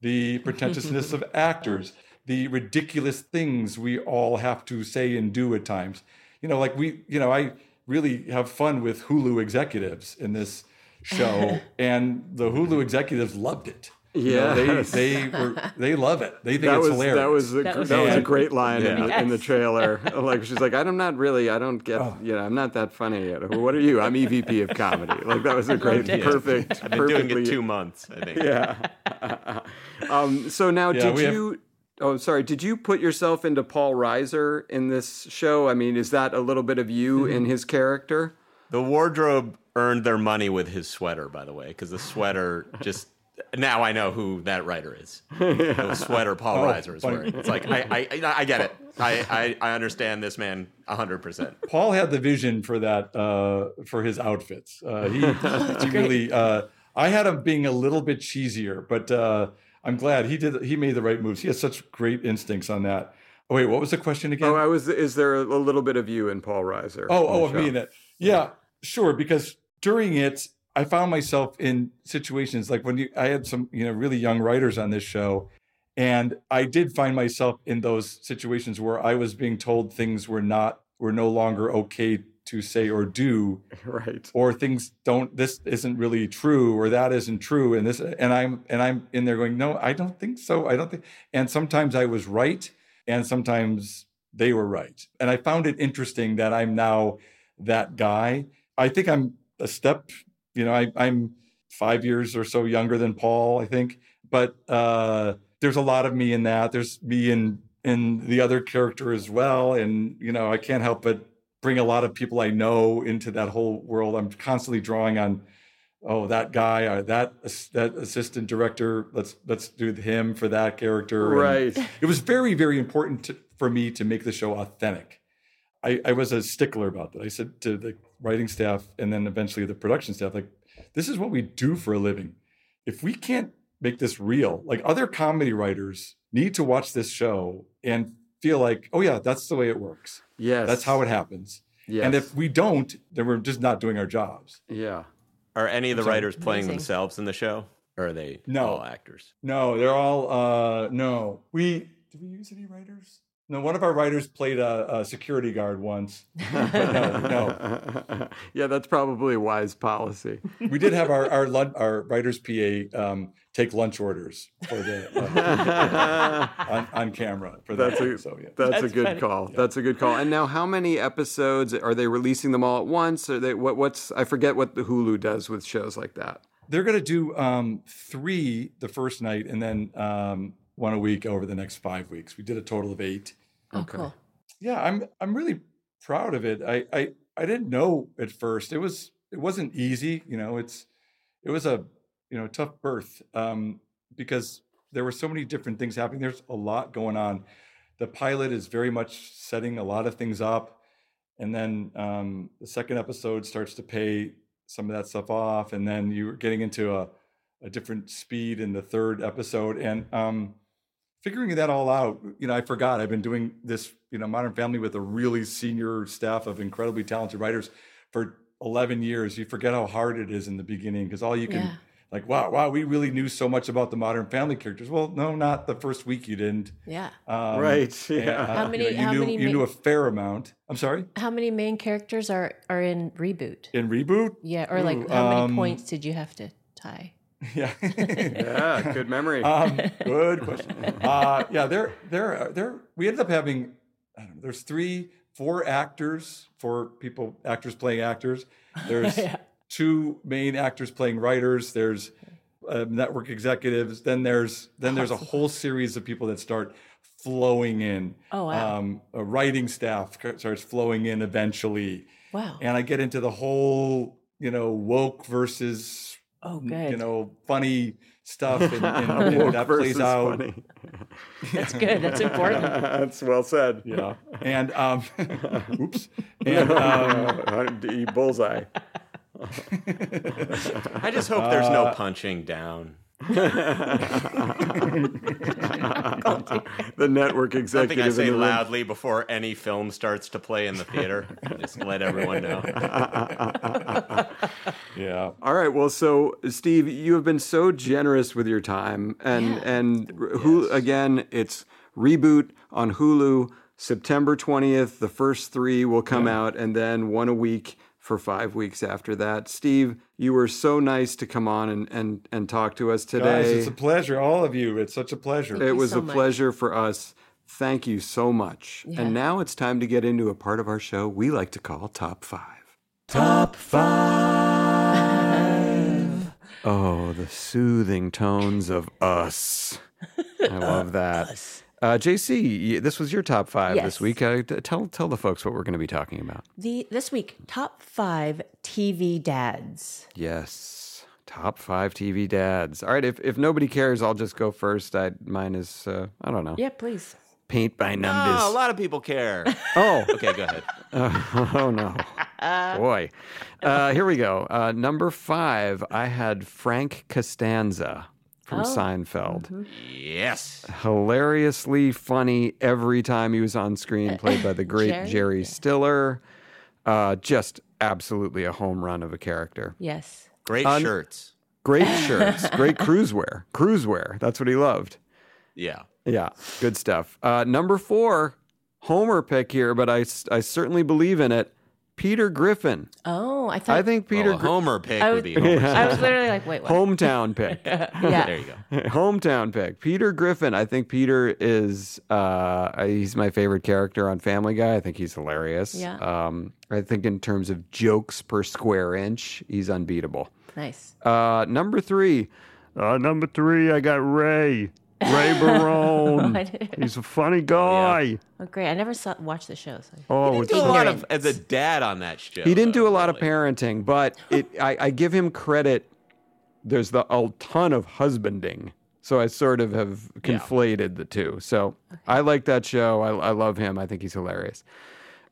Speaker 10: the pretentiousness of actors, the ridiculous things we all have to say and do at times. You know, like we, you know, I really have fun with Hulu executives in this show, and the Hulu executives loved it. You know, they they were they love it. They think
Speaker 11: that
Speaker 10: it's
Speaker 11: was
Speaker 10: hilarious.
Speaker 11: that was a,
Speaker 14: That
Speaker 11: that
Speaker 14: was
Speaker 11: was, a great line in, the, in the trailer. like she's like, I'm not really, I don't get,
Speaker 10: Oh.
Speaker 11: you know, I'm not that funny. Yet. What are you? I'm EVP of comedy. Like that was a great, perfect,
Speaker 7: I've been doing it two months, I think.
Speaker 11: Yeah. um, so now,
Speaker 10: Yeah,
Speaker 11: did
Speaker 10: we have-
Speaker 11: you? Oh, sorry. Did you put yourself into Paul Reiser in this show? I mean, is that a little bit of you
Speaker 10: Mm-hmm.
Speaker 11: in his character?
Speaker 7: The wardrobe earned their money with his sweater, by the way, because the sweater just. Now I know who that writer is. The sweater Paul
Speaker 10: Oh,
Speaker 7: Reiser is
Speaker 10: funny.
Speaker 7: wearing. It's like I, I, I get it. I, I, I understand this man hundred percent.
Speaker 10: Paul had the vision for that uh, for his outfits. Uh, he, he really. Uh, I had him being a little bit cheesier, but uh, I'm glad he did. He made the right moves. He has such great instincts on that. Oh wait, what was the question again?
Speaker 11: Oh, I was. Is there a little bit of you in Paul Reiser?
Speaker 10: Oh, oh, of me in it. Yeah, sure. Because during it, I found myself in situations like when you, I had some, you know, really young writers on this show, and I did find myself in those situations where I was being told things were not, were no longer okay to say or do,
Speaker 11: Right.
Speaker 10: or things don't. This isn't really true, or that isn't true, and this, and I'm, and I'm in there going, no, I don't think so. I don't think. And sometimes I was right, and sometimes they were right. And I found it interesting that I'm now that guy. I think I'm a step, you know, I, I'm five years or so younger than Paul, I think. But uh, there's a lot of me in that. There's me in in the other character as well. And, you know, I can't help but bring a lot of people I know into that whole world. I'm constantly drawing on oh that guy or that that assistant director let's let's do him for that character And
Speaker 11: Right.
Speaker 10: it was very very important to, for me to make the show authentic I, I was a stickler about that i said to the writing staff and then eventually the production staff like this is what we do for a living if we can't make this real. Like other comedy writers need to watch this show and feel like, oh yeah, that's the way it works.
Speaker 5: Yes.
Speaker 10: That's how it happens.
Speaker 5: Yes.
Speaker 10: And if we don't, then we're just not doing our jobs.
Speaker 5: Yeah.
Speaker 7: Are any of the
Speaker 10: I'm sorry.
Speaker 7: writers playing
Speaker 10: Amazing.
Speaker 7: themselves in the show? Or are they
Speaker 10: No.
Speaker 7: all actors?
Speaker 10: No, they're all uh no. We did we use any writers? No, one of our writers played a, a security guard once. But no, no.
Speaker 5: yeah, that's probably a wise policy.
Speaker 10: We did have our our, our writers PA um, take lunch orders for the uh, on, on camera for
Speaker 5: That's
Speaker 10: that.
Speaker 5: a
Speaker 10: so yeah.
Speaker 5: that's, a good call. That's a good call. And now, how many episodes are they releasing them all at once? Are they what? What's I forget what the Hulu does with shows like that.
Speaker 10: They're going to do um, three the first night and then um, one a week over the next five weeks. We did a total of eight.
Speaker 13: Oh, cool.
Speaker 10: Yeah, I'm I'm really proud of it. I, I I didn't know at first. It was it wasn't easy. You know, it's it was a you know tough birth um, because there were so many different things happening. There's a lot going on. The pilot is very much setting a lot of things up, and then um, the second episode starts to pay some of that stuff off, and then you're getting into a a different speed in the third episode, and um, figuring that all out, you know, I forgot I've been doing this, you know, Modern Family with a really senior staff of incredibly talented writers for 11 years. You forget how hard it is in the beginning because all you can,
Speaker 13: Yeah.
Speaker 10: like, wow, wow, we really knew so much about the Modern Family characters. Well, no, not the first week you didn't.
Speaker 13: Yeah.
Speaker 10: Um,
Speaker 5: Right,
Speaker 10: and,
Speaker 5: yeah.
Speaker 10: uh,
Speaker 13: How
Speaker 10: you
Speaker 13: many-
Speaker 10: know, You,
Speaker 13: how
Speaker 10: knew,
Speaker 13: many
Speaker 10: you knew a fair amount. I'm sorry.
Speaker 13: How many main characters are are in reboot?
Speaker 10: In reboot?
Speaker 13: Yeah, or like
Speaker 10: Ooh,
Speaker 13: how many
Speaker 10: um,
Speaker 13: points did you have to tie?
Speaker 10: Yeah.
Speaker 5: Yeah, good memory.
Speaker 10: um, good question. Uh, yeah, there, there, there. We ended up having, I don't know. There's three, four actors, four people, actors playing actors. There's two main actors playing writers. There's uh, network executives. Then there's then there's a whole series of people that start flowing in.
Speaker 13: Oh, wow.
Speaker 10: Um, a writing staff starts flowing in eventually.
Speaker 13: Wow.
Speaker 10: And I get into the whole, you know, woke versus,
Speaker 13: Oh, good.
Speaker 10: you know, funny stuff, and, and, and that plays out.
Speaker 5: funny.
Speaker 13: That's good. That's important.
Speaker 5: That's well said.
Speaker 10: Yeah, and um, oops, and um,
Speaker 5: um, bullseye.
Speaker 7: I just hope there's no
Speaker 10: Uh,
Speaker 7: punching down.
Speaker 5: the network
Speaker 7: Something I
Speaker 5: executive
Speaker 7: say
Speaker 5: in the room.
Speaker 7: loudly before any film starts to play in the theater. just let everyone know.
Speaker 10: yeah.
Speaker 5: All right. Well, so Steve, you have been so generous with your time, and and who again? It's reboot on Hulu, September twentieth. The first three will come out, and then one a week for five weeks after that. Steve, you were so nice to come on and and and talk to us today.
Speaker 10: Guys, it's a pleasure. All of you, it's such a pleasure.
Speaker 5: it was a pleasure for us. Thank you so much.
Speaker 10: Yeah.
Speaker 5: And now it's time to get into a part of our show we like to call Top Five.
Speaker 10: Top
Speaker 5: five. Oh, the soothing tones of us. I love that. Uh, JC, this was your top five
Speaker 13: Yes.
Speaker 5: this week. Uh, tell tell the folks what we're going to be talking about.
Speaker 13: The this week top five TV dads.
Speaker 5: Yes, top five TV dads. All right, if if nobody cares, I'll just go first. I mine is uh, I don't know.
Speaker 13: Yeah, please.
Speaker 5: Paint by
Speaker 7: No,
Speaker 5: numbers.
Speaker 7: a lot of people care.
Speaker 5: Oh,
Speaker 7: okay, go ahead.
Speaker 5: Uh, oh no, boy. Uh, here we go. Uh, number five, I had Frank Costanza from
Speaker 7: Oh.
Speaker 5: Seinfeld.
Speaker 7: Yes.
Speaker 5: Hilariously funny every time he was on screen, played by the great
Speaker 13: Jerry?
Speaker 5: Jerry, Stiller. Uh, just absolutely a home run of a character.
Speaker 13: Yes.
Speaker 7: Great
Speaker 5: Un-
Speaker 7: shirts.
Speaker 5: Great shirts, great cruise wear. Cruise wear. That's what he loved.
Speaker 7: Yeah.
Speaker 5: Yeah, good stuff. Uh, number four, Homer pick here, but I, I certainly believe in it. Peter Griffin.
Speaker 13: Oh, I thought
Speaker 5: I think Peter
Speaker 7: Well, a Homer pick
Speaker 13: I
Speaker 7: would
Speaker 13: was,
Speaker 7: be Homer.
Speaker 13: I was literally like, wait, what?
Speaker 5: hometown pick.
Speaker 13: yeah.
Speaker 7: There you go.
Speaker 5: hometown pick. Peter Griffin. I think Peter is uh, he's my favorite character on Family Guy. I think he's hilarious.
Speaker 13: Yeah.
Speaker 5: Um, I think in terms of jokes per square inch, he's unbeatable.
Speaker 13: Nice.
Speaker 5: Uh, number three. Uh, number three, I got Ray. Ray Barone. He's a funny guy.
Speaker 13: Oh, great. I never saw watched the show. So.
Speaker 5: Oh,
Speaker 7: He
Speaker 5: it's
Speaker 7: did a lot of as a dad on that show.
Speaker 5: He didn't do a lot of parenting, but it I, I give him credit. There's the a ton of husbanding, so I sort of have conflated the two. So I like that show. I, I love him. I think he's hilarious.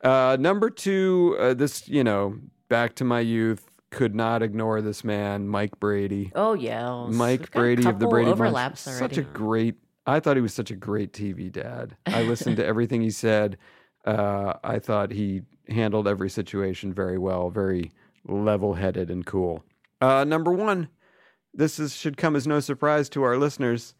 Speaker 5: Uh, number two, uh, this you know, back to my youth. Could not ignore this man, Mike Brady.
Speaker 13: Oh yeah,
Speaker 5: Mike
Speaker 13: We've
Speaker 5: Brady of the
Speaker 13: couple
Speaker 5: Brady Bunch.
Speaker 13: overlaps
Speaker 5: Such a great. I thought he was such a great TV dad. I listened to everything he said. Uh, I thought he handled every situation very well, very level-headed and cool. Uh, number one, this is should come as no surprise to our listeners.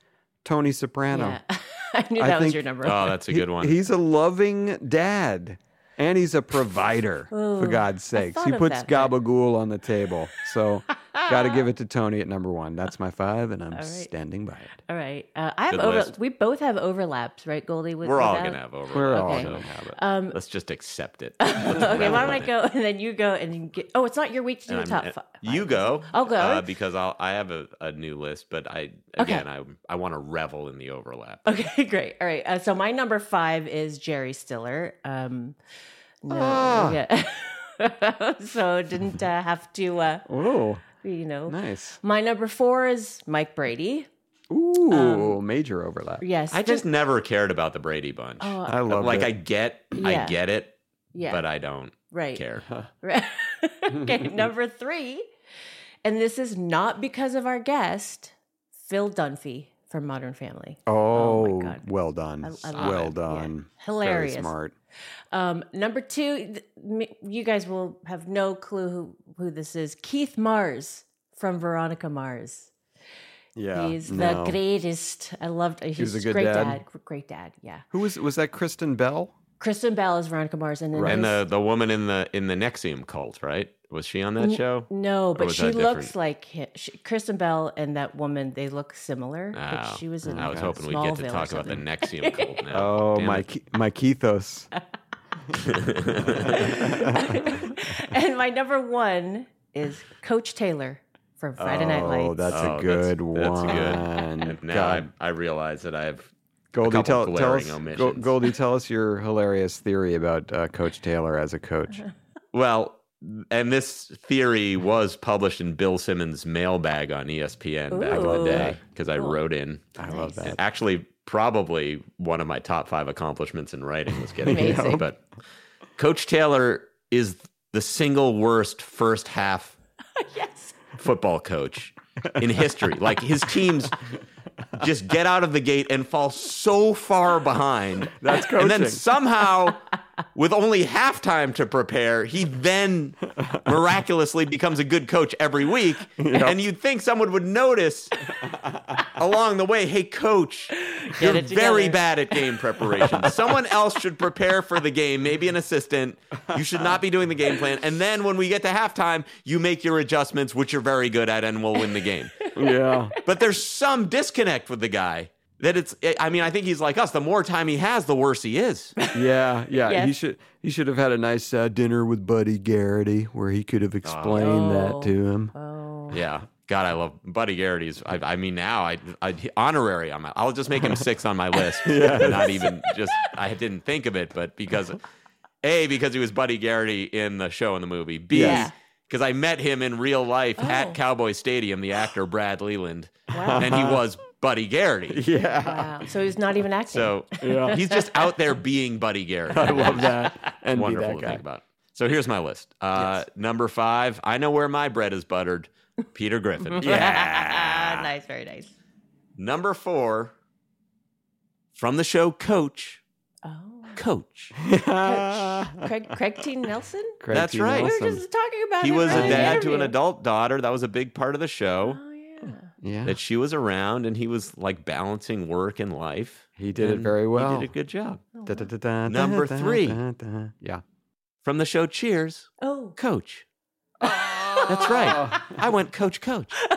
Speaker 5: Tony Soprano.
Speaker 13: Yeah. I knew that was your number.
Speaker 7: Oh, that's a good one.
Speaker 5: He's a loving dad. And he's a provider, for God's
Speaker 13: I
Speaker 5: sakes. He puts
Speaker 13: that, but-
Speaker 5: gabagool on the table. So, got to give it to Tony at number one. That's my five, and I'm
Speaker 13: All right.
Speaker 5: standing by it.
Speaker 13: All right, uh, I have
Speaker 7: Good
Speaker 13: over.
Speaker 7: list.
Speaker 13: We both have overlaps, right, Goldie? With,
Speaker 7: We're all
Speaker 13: with
Speaker 7: gonna have overlap.
Speaker 5: We're all
Speaker 13: Okay.
Speaker 5: gonna have it.
Speaker 13: Um,
Speaker 7: Let's just accept it.
Speaker 13: okay, why don't I go and then you go and you get? Oh, it's not your week to do
Speaker 7: And
Speaker 13: a top five.
Speaker 7: You go.
Speaker 13: I'll go.
Speaker 7: uh, because I'll. I have a, a new list, but I
Speaker 13: Okay.
Speaker 7: again I I want to revel in the overlap.
Speaker 13: Okay, great. All right. Uh, so my number five is Jerry Stiller. Um, no,
Speaker 5: Ah.
Speaker 13: yeah. so didn't uh, have to. Uh,
Speaker 5: Oh,
Speaker 13: you know,
Speaker 5: nice.
Speaker 13: My number four is Mike Brady.
Speaker 5: Ooh, major overlap.
Speaker 13: Yes,
Speaker 7: I
Speaker 13: the-
Speaker 7: just never cared about the Brady Bunch.
Speaker 13: Oh,
Speaker 5: I love
Speaker 7: like
Speaker 5: it.
Speaker 7: I get
Speaker 13: Yeah.
Speaker 7: I get it,
Speaker 13: Yeah.
Speaker 7: but I don't
Speaker 13: Right.
Speaker 7: care.
Speaker 13: Right. okay, number three, and this is not because of our guest, Phil Dunphy from Modern Family.
Speaker 5: Oh,
Speaker 13: God.
Speaker 5: well done.
Speaker 13: I- I
Speaker 5: well
Speaker 13: it.
Speaker 5: done.
Speaker 13: Hilarious.
Speaker 5: Very smart.
Speaker 13: Um, number two, th- you guys will have no clue who, who this is. Keith Mars from Veronica Mars.
Speaker 5: Yeah.
Speaker 13: He's
Speaker 5: no.
Speaker 13: the greatest. I loved. He's
Speaker 5: was a good
Speaker 13: great
Speaker 5: dad?
Speaker 13: Great dad. Yeah.
Speaker 5: Who was was that? Kristen Bell.
Speaker 13: Kristen Bell is Veronica Mars, and then
Speaker 7: And the the woman in the in the NXIVM cult, right? Was she on that
Speaker 13: N-
Speaker 7: show?
Speaker 13: No, but she looks like hi- she, Kristen Bell and that woman. They look similar.
Speaker 7: Oh,
Speaker 13: but she was in.
Speaker 7: I was hoping we'd get to talk about the
Speaker 13: something.
Speaker 7: NXIVM cult now.
Speaker 5: Oh,
Speaker 7: Damn
Speaker 5: my
Speaker 7: it.
Speaker 5: My Kethos.
Speaker 13: and my number one is Coach Taylor from Friday Night Lights.
Speaker 5: Oh, that's
Speaker 7: Oh,
Speaker 5: a good
Speaker 7: that's,
Speaker 5: one.
Speaker 7: That's good. And now I, I realize that I have
Speaker 5: Goldie,
Speaker 7: a couple
Speaker 5: tell, tell
Speaker 7: glaring
Speaker 5: us,
Speaker 7: omissions.
Speaker 5: Goldie, tell us your hilarious theory about uh, Coach Taylor as a coach.
Speaker 7: Well, and this theory was published in Bill Simmons' mailbag on ESPN back in the day because I wrote in.
Speaker 5: I love that.
Speaker 7: Actually, probably one of my top five accomplishments in writing was getting it.
Speaker 13: Amazing.
Speaker 7: But Coach Taylor is the single worst first half
Speaker 13: yes.
Speaker 7: football coach in history. like his teams just get out of the gate and fall so far behind.
Speaker 5: That's crazy.
Speaker 7: And then somehow, with only halftime to prepare, he then miraculously becomes a good coach every week. And you'd think someone would notice along the way, hey, coach, you're very bad at game preparation. Someone else should prepare for the game, maybe an assistant. You should not be doing the game plan. And then when we get to halftime, you make your adjustments, which you're very good at, and we'll win the game.
Speaker 5: yeah.
Speaker 7: But there's some disconnect with the guy that it's, I mean, I think he's like us. The more time he has, the worse he is.
Speaker 5: Yeah, yeah.
Speaker 13: Yes.
Speaker 5: He should he should have had a nice uh, dinner with Buddy Garrity where he could have explained that to him.
Speaker 13: Oh.
Speaker 7: Yeah. God, I love Buddy Garrity's. I, I mean, now I, I honorary on my. I'll just make him six on my list. Not even just. I didn't think of it, but because a because he was Buddy Garrity in the show and the movie. B
Speaker 13: Yeah.
Speaker 7: because I met him in real life
Speaker 13: Oh.
Speaker 7: at Cowboy Stadium. The actor Brad Leland,
Speaker 13: Wow.
Speaker 7: and he was Buddy Garrity.
Speaker 5: Yeah.
Speaker 13: Wow. So he's not even acting.
Speaker 7: So
Speaker 5: Yeah.
Speaker 7: he's just out there being Buddy Garrity.
Speaker 5: I love that. And be
Speaker 7: Wonderful
Speaker 5: that
Speaker 7: to
Speaker 5: guy.
Speaker 7: think about. So here's my list. Uh, Number five, I know where my bread is buttered. Peter Griffin. yeah.
Speaker 13: nice, very nice.
Speaker 7: Number four, from the show Coach.
Speaker 13: Oh.
Speaker 7: Coach.
Speaker 13: Craig, Craig T. Nelson?
Speaker 5: Craig
Speaker 7: That's
Speaker 5: T.
Speaker 7: right.
Speaker 13: We were just talking about
Speaker 7: He was a
Speaker 13: earlier in
Speaker 7: dad to an adult daughter. That was a big part of the show.
Speaker 13: Oh, yeah.
Speaker 5: Yeah.
Speaker 7: That she was around and he was like balancing work and life.
Speaker 5: He did it
Speaker 7: And
Speaker 5: very well.
Speaker 7: He did a good job.
Speaker 5: Da, da, da, da,
Speaker 7: Number
Speaker 5: da, da,
Speaker 7: three.
Speaker 5: da, da. Yeah.
Speaker 7: From the show Cheers,
Speaker 13: Oh.
Speaker 7: Coach. Oh. That's right. I went Coach Coach.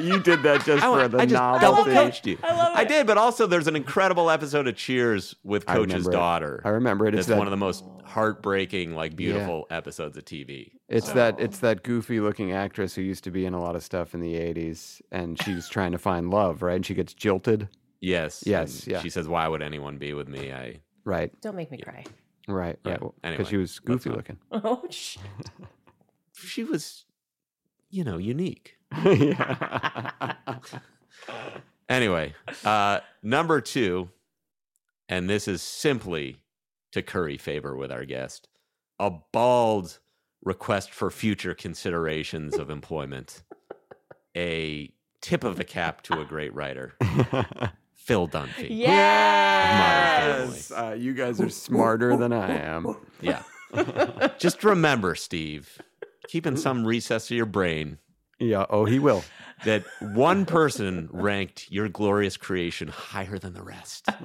Speaker 5: you did that just
Speaker 7: I,
Speaker 5: for
Speaker 7: went,
Speaker 5: the
Speaker 7: I just
Speaker 5: novelty.
Speaker 7: double coached you.
Speaker 13: I love
Speaker 7: I did, but also there's an incredible episode of Cheers with
Speaker 5: I
Speaker 7: Coach's
Speaker 5: remember it.
Speaker 7: daughter.
Speaker 5: I remember it. It's
Speaker 7: It's
Speaker 5: that,
Speaker 7: one of the most heartbreaking, like beautiful episodes of TV.
Speaker 5: It's that it's that goofy looking actress who used to be in a lot of stuff in the '80s, and she's trying to find love, right? And she gets jilted,
Speaker 7: Yes.
Speaker 5: Yes,
Speaker 7: and
Speaker 5: yeah.
Speaker 7: She says, "Why would anyone be with me?" I
Speaker 5: right?
Speaker 13: Don't make me cry.
Speaker 5: Right,
Speaker 7: Yeah,
Speaker 5: right. Because
Speaker 7: anyway,
Speaker 5: she was
Speaker 7: let's
Speaker 5: goofy
Speaker 7: not-
Speaker 5: looking.
Speaker 13: Oh, sh-
Speaker 7: she was, you know, unique. Anyway, uh, number two, and this is simply to curry favor with our guest, a bald, request for future considerations of employment. A tip of the cap to a great writer, Phil Dunphy.
Speaker 5: Yes, uh, you guys are smarter than I am.
Speaker 7: Yeah. Just remember, Steve, keep in some recess of your brain.
Speaker 5: Yeah. Oh, he will.
Speaker 7: That one person ranked your glorious creation higher than the rest.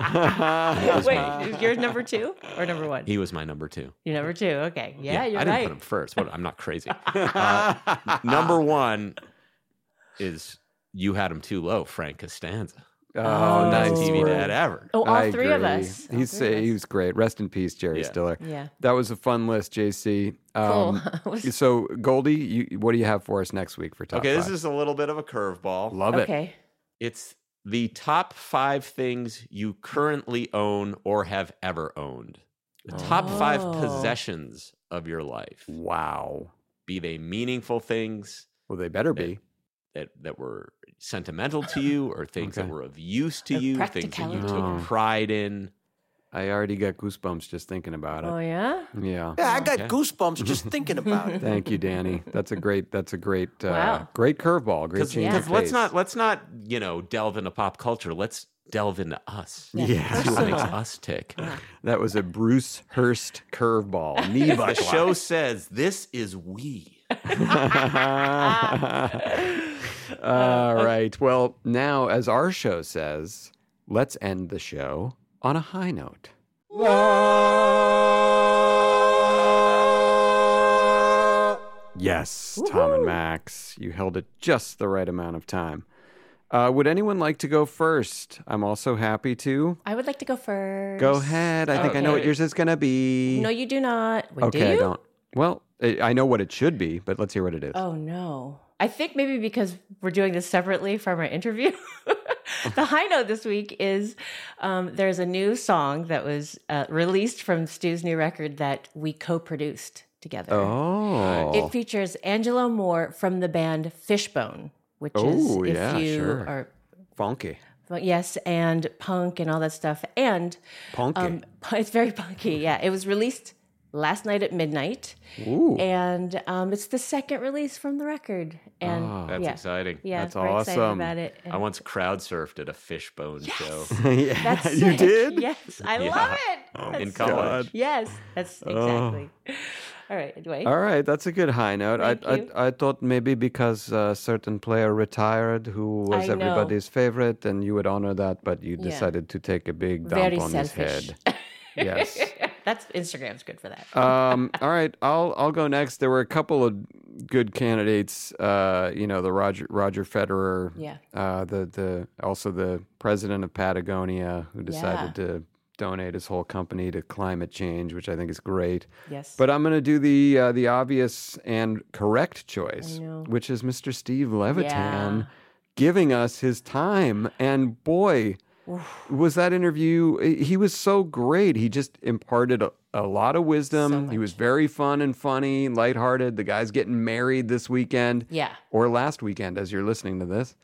Speaker 13: Wait, is yours number two or number one?
Speaker 7: He was my number two.
Speaker 13: You're number two. Okay. Yeah, you're
Speaker 7: I didn't
Speaker 13: right.
Speaker 7: put him first. What, I'm not crazy. Uh, number one is you had him too low, Frank Costanza.
Speaker 5: Oh,
Speaker 7: Best
Speaker 5: nice.
Speaker 7: TV
Speaker 5: work.
Speaker 7: dad ever.
Speaker 13: Oh, all
Speaker 5: I
Speaker 13: three of us. All
Speaker 5: He's
Speaker 13: three of
Speaker 5: he was great. Rest in peace, Jerry
Speaker 7: Yeah.
Speaker 5: Stiller.
Speaker 13: Yeah.
Speaker 5: That was a fun list, JC. Um,
Speaker 13: Cool.
Speaker 5: so, Goldie, you, what do you have for us next week for top
Speaker 7: Okay,
Speaker 5: five?
Speaker 7: this is a little bit of a curveball.
Speaker 5: Love it.
Speaker 13: Okay.
Speaker 7: It's the top five things you currently own or have ever owned. The top five possessions of your life.
Speaker 5: Wow.
Speaker 7: Be they meaningful things
Speaker 5: Well, they better be.
Speaker 7: that, that were sentimental to you or things that were of use to
Speaker 13: Of
Speaker 7: you, things that you took
Speaker 5: Oh.
Speaker 7: pride in.
Speaker 5: I already got goosebumps just thinking about it.
Speaker 13: Oh yeah.
Speaker 5: Yeah.
Speaker 8: Yeah, I got
Speaker 7: Okay.
Speaker 8: goosebumps just thinking about it.
Speaker 5: Thank you, Danny. That's a great. That's a great. Uh,
Speaker 13: Wow.
Speaker 5: Great curveball. Great
Speaker 7: Because
Speaker 5: change of
Speaker 7: let's not let's not you know delve into pop culture. Let's delve into us.
Speaker 5: Yeah.
Speaker 7: See what makes us tick.
Speaker 5: That was a Bruce Hurst curveball. Knee
Speaker 7: The show says this is we.
Speaker 5: All right. Well, now, as our show says, let's end the show on a high note. Yes, Tom and Max, you held it just the right amount of time. Uh, would anyone like to go first? I'm also happy to.
Speaker 13: I would like to go first.
Speaker 5: Go ahead. I think I know what yours is going to be.
Speaker 13: No, you do not. Wait,
Speaker 5: okay,
Speaker 13: do you?
Speaker 5: I don't. Well, I I know what it should be, but let's hear what it is.
Speaker 13: Oh no. I think maybe because we're doing this separately from our interview. the high note this week is um, there's a new song that was uh, released from Stu's new record that we co-produced together.
Speaker 5: Oh.
Speaker 13: It features Angelo Moore from the band Fishbone, which
Speaker 5: Oh,
Speaker 13: is if
Speaker 5: yeah,
Speaker 13: you
Speaker 5: sure.
Speaker 13: are
Speaker 5: Funky.
Speaker 13: yes, and punk and all that stuff. And
Speaker 5: Punky.
Speaker 13: um, it's very punky. Yeah, it was released last night at midnight,
Speaker 5: Ooh.
Speaker 13: and um, it's the second release from the record. And
Speaker 5: Oh.
Speaker 7: That's
Speaker 13: yeah,
Speaker 7: exciting.
Speaker 13: Yeah,
Speaker 5: That's
Speaker 13: very excited
Speaker 5: awesome.
Speaker 13: about it.
Speaker 7: I once crowd surfed at a fishbone show
Speaker 5: yeah,
Speaker 13: That's
Speaker 5: you did?
Speaker 13: Yes, I
Speaker 7: Yeah.
Speaker 13: love it.
Speaker 7: Oh, in
Speaker 13: so-
Speaker 7: college.
Speaker 13: Yes, that's exactly. All right, Dwayne.
Speaker 5: All right, that's a good high note. I,
Speaker 13: Thank you.
Speaker 5: I I thought maybe because a certain player retired who was
Speaker 13: I know.
Speaker 5: everybody's favorite, and you would honor that, but you
Speaker 13: Yeah.
Speaker 5: decided to take a big dump
Speaker 13: Very
Speaker 5: on
Speaker 13: selfish.
Speaker 5: his head. Yes.
Speaker 13: that's Instagram's good for that.
Speaker 5: um, all right, I'll I'll go next. There were a couple of good candidates. Uh, you know, the Roger Roger Federer.
Speaker 13: Yeah.
Speaker 5: Uh, the the also the president of Patagonia who decided to donate his whole company to climate change, which I think is great.
Speaker 13: Yes.
Speaker 5: But I'm going to do the uh, the obvious and correct choice, which is Mr. Steve Levitan
Speaker 13: Yeah.
Speaker 5: giving us his time. And boy, was that interview, he was so great. He just imparted a, a lot of wisdom. he was very fun and funny, lighthearted. The guy's getting married this weekend.
Speaker 13: Yeah.
Speaker 5: Or last weekend as you're listening to this.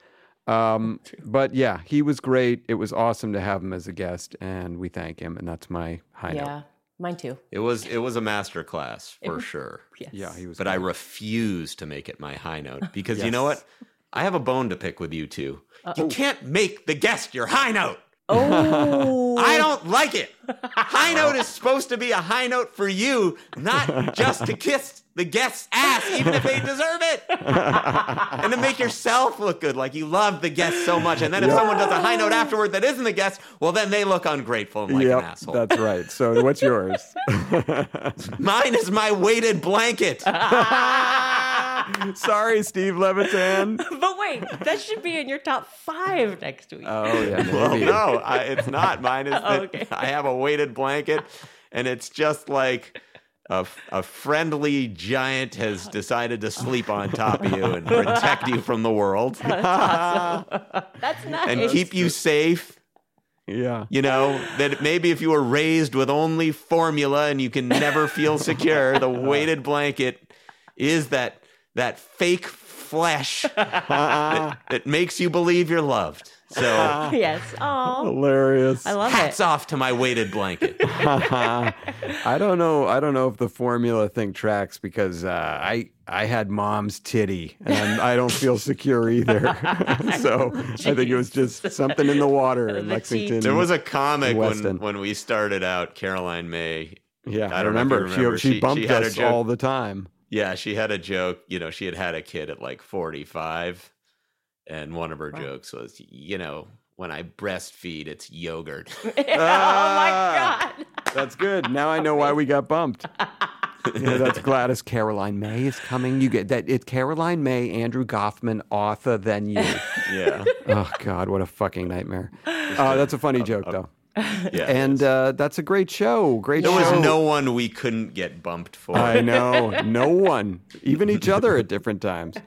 Speaker 5: Um, but yeah, he was great. It was awesome to have him as a guest, and we thank him. And that's my high note.
Speaker 13: yeah,
Speaker 5: note.
Speaker 13: mine too.
Speaker 7: It was it was a master class for
Speaker 13: was-
Speaker 7: sure.
Speaker 13: Yes.
Speaker 5: Yeah, he was.
Speaker 7: But I refuse to make it my high note because you know what? I have a bone to pick with you two. You can't make the guest your high note.
Speaker 13: Oh,
Speaker 7: I don't like it. High note is supposed to be a high note for you, not just to kiss the guest's ass, even if they deserve it. and to make yourself look good, like you love the guest so much. And then if someone does a high note afterward that isn't the guest, well, then they look ungrateful and like
Speaker 5: yep,
Speaker 7: an asshole.
Speaker 5: that's right. So what's yours?
Speaker 7: Mine is my weighted blanket.
Speaker 5: Sorry, Steve Levitan.
Speaker 13: but wait, that should be in your top five next week.
Speaker 5: Oh yeah,
Speaker 7: Well, no, I, it's not. Mine is that
Speaker 13: Okay.
Speaker 7: I have a weighted blanket, and it's just like a, a friendly giant has decided to sleep on top of you and protect you from the world
Speaker 13: That's nice.
Speaker 7: and keep you safe.
Speaker 5: Yeah.
Speaker 7: You know, that maybe if you were raised with only formula and you can never feel secure, the weighted blanket is that that fake flesh that, that makes you believe you're loved. So
Speaker 13: yes. Oh,
Speaker 5: Hilarious.
Speaker 13: I love
Speaker 7: hats
Speaker 13: it.
Speaker 7: off to my weighted blanket.
Speaker 5: I don't know. I don't know if the formula thing tracks because uh, I I had mom's titty and I'm, don't feel secure either. so I think it was just something in the water in
Speaker 13: The
Speaker 5: Lexington.
Speaker 7: There was a comic when, when we started out, Caroline May.
Speaker 5: Yeah, I,
Speaker 7: I don't know if you
Speaker 5: remember.
Speaker 7: remember.
Speaker 5: She, she
Speaker 7: She-
Speaker 5: bumped
Speaker 7: she
Speaker 5: us all the time.
Speaker 7: Yeah, she had a joke. You know, she had had a kid at like 45. And one of her jokes was, you know, when I breastfeed, it's yogurt.
Speaker 13: oh my god.
Speaker 5: That's good. Now I know why we got bumped. yeah, that's Gladys. Caroline May is coming. You get that? It's Caroline May, Andrew Goffman, Arthur, then you.
Speaker 7: yeah.
Speaker 5: oh God, what a fucking nightmare. Uh, that's a funny joke though.
Speaker 7: Yeah.
Speaker 5: And uh, that's a great show. Great
Speaker 7: there
Speaker 5: show.
Speaker 7: There was no one we couldn't get bumped for.
Speaker 5: I know, no one, even each other at different times.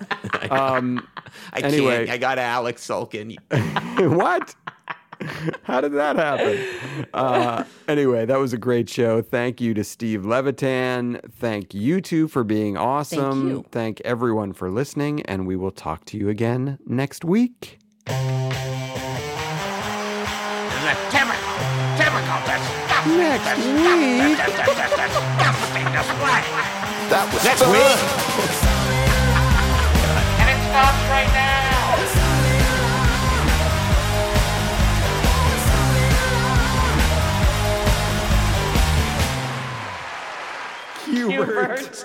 Speaker 5: Um,
Speaker 7: I
Speaker 5: anyway,
Speaker 7: can't. I got Alex Sulkin.
Speaker 5: what? How did that happen? Uh, anyway, that was a great show. Thank you to Steve Levitan. Thank you two for being awesome.
Speaker 13: you.
Speaker 5: Thank everyone for listening, and we will talk to you again next week.
Speaker 8: next week. that was
Speaker 5: next week.
Speaker 8: and
Speaker 15: it stops
Speaker 7: right
Speaker 15: now.
Speaker 7: Hubert.